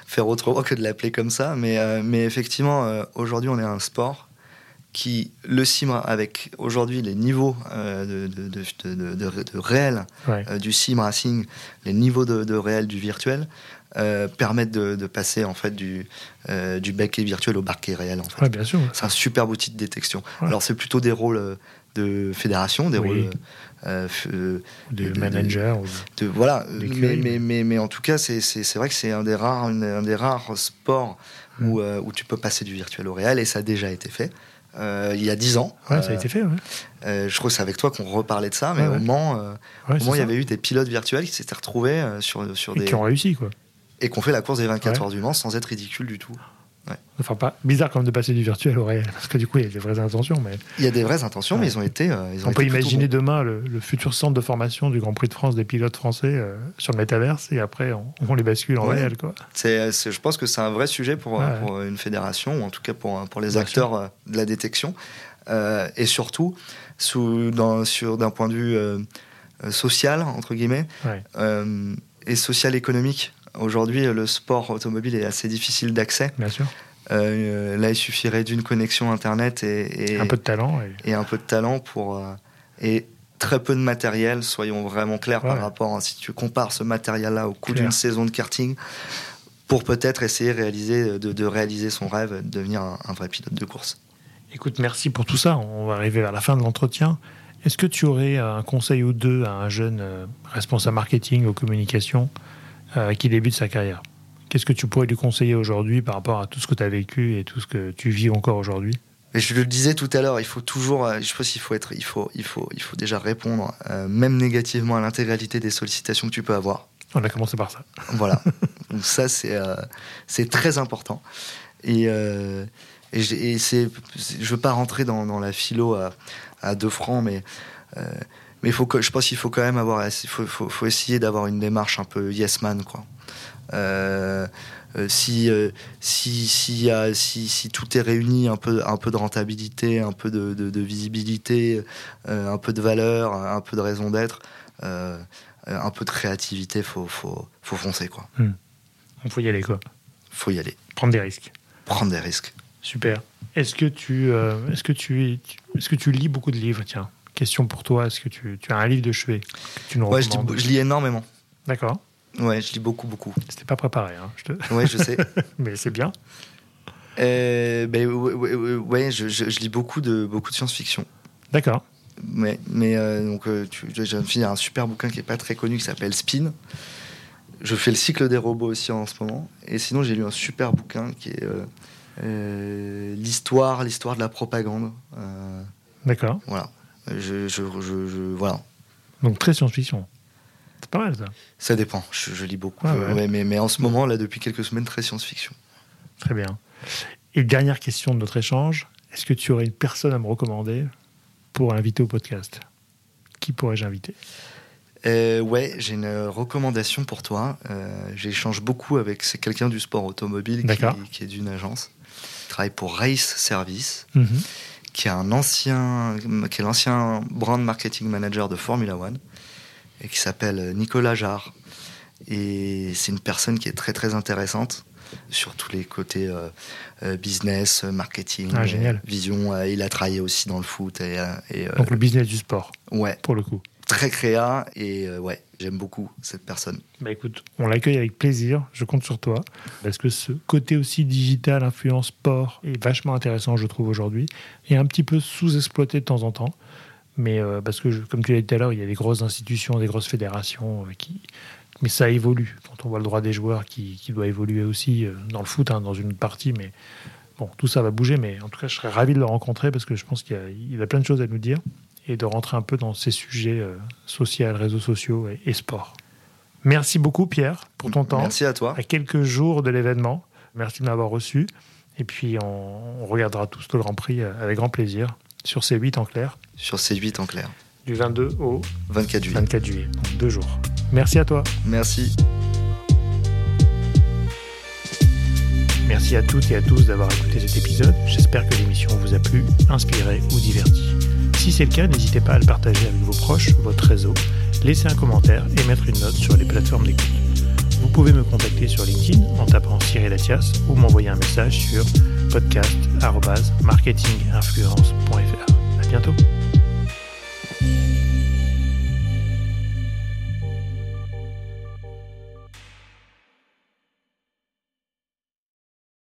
Speaker 2: faire autrement que de l'appeler comme ça. Mais, euh, mais effectivement, aujourd'hui, on est un sport qui le sim avec aujourd'hui les niveaux euh, de, de, de, réel euh, du sim racing, les niveaux de, réel du virtuel, euh, permettent de, passer en fait du, du baquet virtuel au baquet réel. En fait.
Speaker 1: bien sûr.
Speaker 2: C'est un super outil de détection. Alors c'est plutôt des rôles de fédération, des rôles
Speaker 1: de, manager.
Speaker 2: De, voilà. Mais, mais, mais, mais, en tout cas, c'est vrai que c'est un des rares, un des rares sports mm. où, où tu peux passer du virtuel au réel et ça a déjà été fait. Euh, il y a 10 ans.
Speaker 1: Ouais, ça a été fait. Ouais.
Speaker 2: Euh, je crois que c'est avec toi qu'on reparlait de ça, mais au Mans, euh, au Mans il y avait eu des pilotes virtuels qui s'étaient retrouvés sur, sur
Speaker 1: et
Speaker 2: des.
Speaker 1: qui ont réussi, quoi.
Speaker 2: Et qui ont fait la course des 24 heures du Mans sans être ridicule du tout.
Speaker 1: Enfin, pas bizarre quand même de passer du virtuel au réel, parce que du coup, il y a des vraies intentions. Mais...
Speaker 2: Il y a des vraies intentions, mais ils ont été. Euh, ils
Speaker 1: ont
Speaker 2: On
Speaker 1: peut imaginer demain le, futur centre de formation du Grand Prix de France des pilotes français euh, sur le métaverse, et après, on, les bascule en réel. Quoi.
Speaker 2: C'est, je pense que c'est un vrai sujet pour, pour, une fédération, ou en tout cas pour, pour les acteurs euh, de la détection. et surtout, sous, dans, sur, d'un point de vue social, entre guillemets, et social-économique. Aujourd'hui, le sport automobile est assez difficile d'accès.
Speaker 1: Bien sûr.
Speaker 2: Euh, là, il suffirait d'une connexion internet et,
Speaker 1: un peu de talent
Speaker 2: et, un peu de talent pour euh, et très peu de matériel. Soyons vraiment clairs par rapport à, si tu compares ce matériel-là au coût d'une saison de karting pour peut-être essayer réaliser, de, réaliser son rêve, de devenir un, vrai pilote de course.
Speaker 1: Écoute, merci pour tout ça. On va arriver vers la fin de l'entretien. Est-ce que tu aurais un conseil ou deux à un jeune euh, responsable marketing ou communication qui débute sa carrière Qu'est-ce que tu pourrais lui conseiller aujourd'hui par rapport à tout ce que tu as vécu et tout ce que tu vis encore aujourd'hui?
Speaker 2: Mais je le disais tout à l'heure, il faut toujours, euh, je pense qu'il faut être, il faut, il faut, il faut déjà répondre, euh, même négativement, à l'intégralité des sollicitations que tu peux avoir.
Speaker 1: On a commencé par ça.
Speaker 2: Voilà. Donc ça, c'est, euh, c'est très important. Et, et, c'est, je veux pas rentrer dans, dans la philo à, à, deux francs, mais mais faut que, je pense qu'il faut quand même avoir, faut, faut, faut essayer d'avoir une démarche un peu yes man, quoi. Euh, euh, si, euh, si, si, si, si, tout est réuni, un peu, un peu de rentabilité, un peu de, de, visibilité, un peu de valeur, un peu de raison d'être, un peu de créativité, faut, faut, faut foncer quoi.
Speaker 1: Il hmm. faut y aller quoi.
Speaker 2: Faut y aller.
Speaker 1: Prendre des risques.
Speaker 2: Prendre des risques.
Speaker 1: Super. Est-ce que tu, est-ce que tu, est-ce que tu lis beaucoup de livres Tiens, question pour toi. Est-ce que tu, tu, as un livre de chevet
Speaker 2: tu nous ouais, je, je lis énormément.
Speaker 1: D'accord.
Speaker 2: Ouais, je lis beaucoup, beaucoup.
Speaker 1: C'était pas préparé, hein,
Speaker 2: je te... Ouais, je sais.
Speaker 1: Mais c'est bien.
Speaker 2: Euh, ben, ouais, je, je, lis beaucoup de, beaucoup de science-fiction.
Speaker 1: D'accord.
Speaker 2: Mais, mais euh, donc, euh, tu, finir un super bouquin qui est pas très connu qui s'appelle Spin. Je fais le cycle des robots aussi en ce moment. Et sinon, j'ai lu un super bouquin qui est euh, l'histoire, l'histoire de la propagande.
Speaker 1: D'accord.
Speaker 2: Voilà. Je, je, je, voilà.
Speaker 1: Donc très science-fiction. C'est pas mal ça.
Speaker 2: Ça dépend, je, lis beaucoup. Ah mais, mais, en ce moment, là, depuis quelques semaines, très science-fiction.
Speaker 1: Très bien. Et dernière question de notre échange, est-ce que tu aurais une personne à me recommander pour inviter au podcast? Qui pourrais-je inviter?
Speaker 2: Euh, ouais, j'ai une recommandation pour toi. Euh, J'échange beaucoup avec quelqu'un du sport automobile qui, qui, est d'une agence. Il travaille pour Race Service, mhm. Qui est un ancien, qui est l'ancien brand marketing manager de Formula One et qui s'appelle Nicolas Jarre. Et c'est une personne qui est très très intéressante sur tous les côtés euh, euh, business, marketing,
Speaker 1: Ah, génial.
Speaker 2: vision. Euh, il a travaillé aussi dans le foot et, et,
Speaker 1: Donc le business du sport,
Speaker 2: ouais,
Speaker 1: pour le coup.
Speaker 2: Très créa et euh, ouais, j'aime beaucoup cette personne.
Speaker 1: Bah écoute, on l'accueille avec plaisir, je compte sur toi, parce que ce côté aussi digital, influence, sport, est vachement intéressant, je trouve, aujourd'hui, et un petit peu sous-exploité de temps en temps. Mais euh, parce que, comme tu l'as dit tout à l'heure, il y a des grosses institutions, des grosses fédérations euh, qui. Mais ça évolue. Quand on voit le droit des joueurs qui, qui doit évoluer aussi dans le foot, hein, dans une partie, mais bon, tout ça va bouger. Mais en tout cas, je serais ravi de le rencontrer parce que je pense qu'il a plein de choses à nous dire et de rentrer un peu dans ces sujets euh, sociaux, réseaux sociaux et, et sport. Merci beaucoup, Pierre, pour ton temps.
Speaker 2: Merci à toi.
Speaker 1: À quelques jours de l'événement. Merci de m'avoir reçu. Et puis, on, on regardera tous le Grand Prix euh, avec grand plaisir sur C8 en clair,
Speaker 2: Sur C8 en clair.
Speaker 1: du 22 au
Speaker 2: 24 juillet.
Speaker 1: 24 juillet, donc deux jours. Merci à toi.
Speaker 2: Merci.
Speaker 1: Merci à toutes et à tous d'avoir écouté cet épisode. J'espère que l'émission vous a plu, inspiré ou diverti. Si c'est le cas, n'hésitez pas à le partager avec vos proches, votre réseau, laisser un commentaire et mettre une note sur les plateformes d'écoute. Vous pouvez me contacter sur LinkedIn en tapant Cyril Latias ou m'envoyer un message sur podcast.marketinginfluence.fr. À bientôt.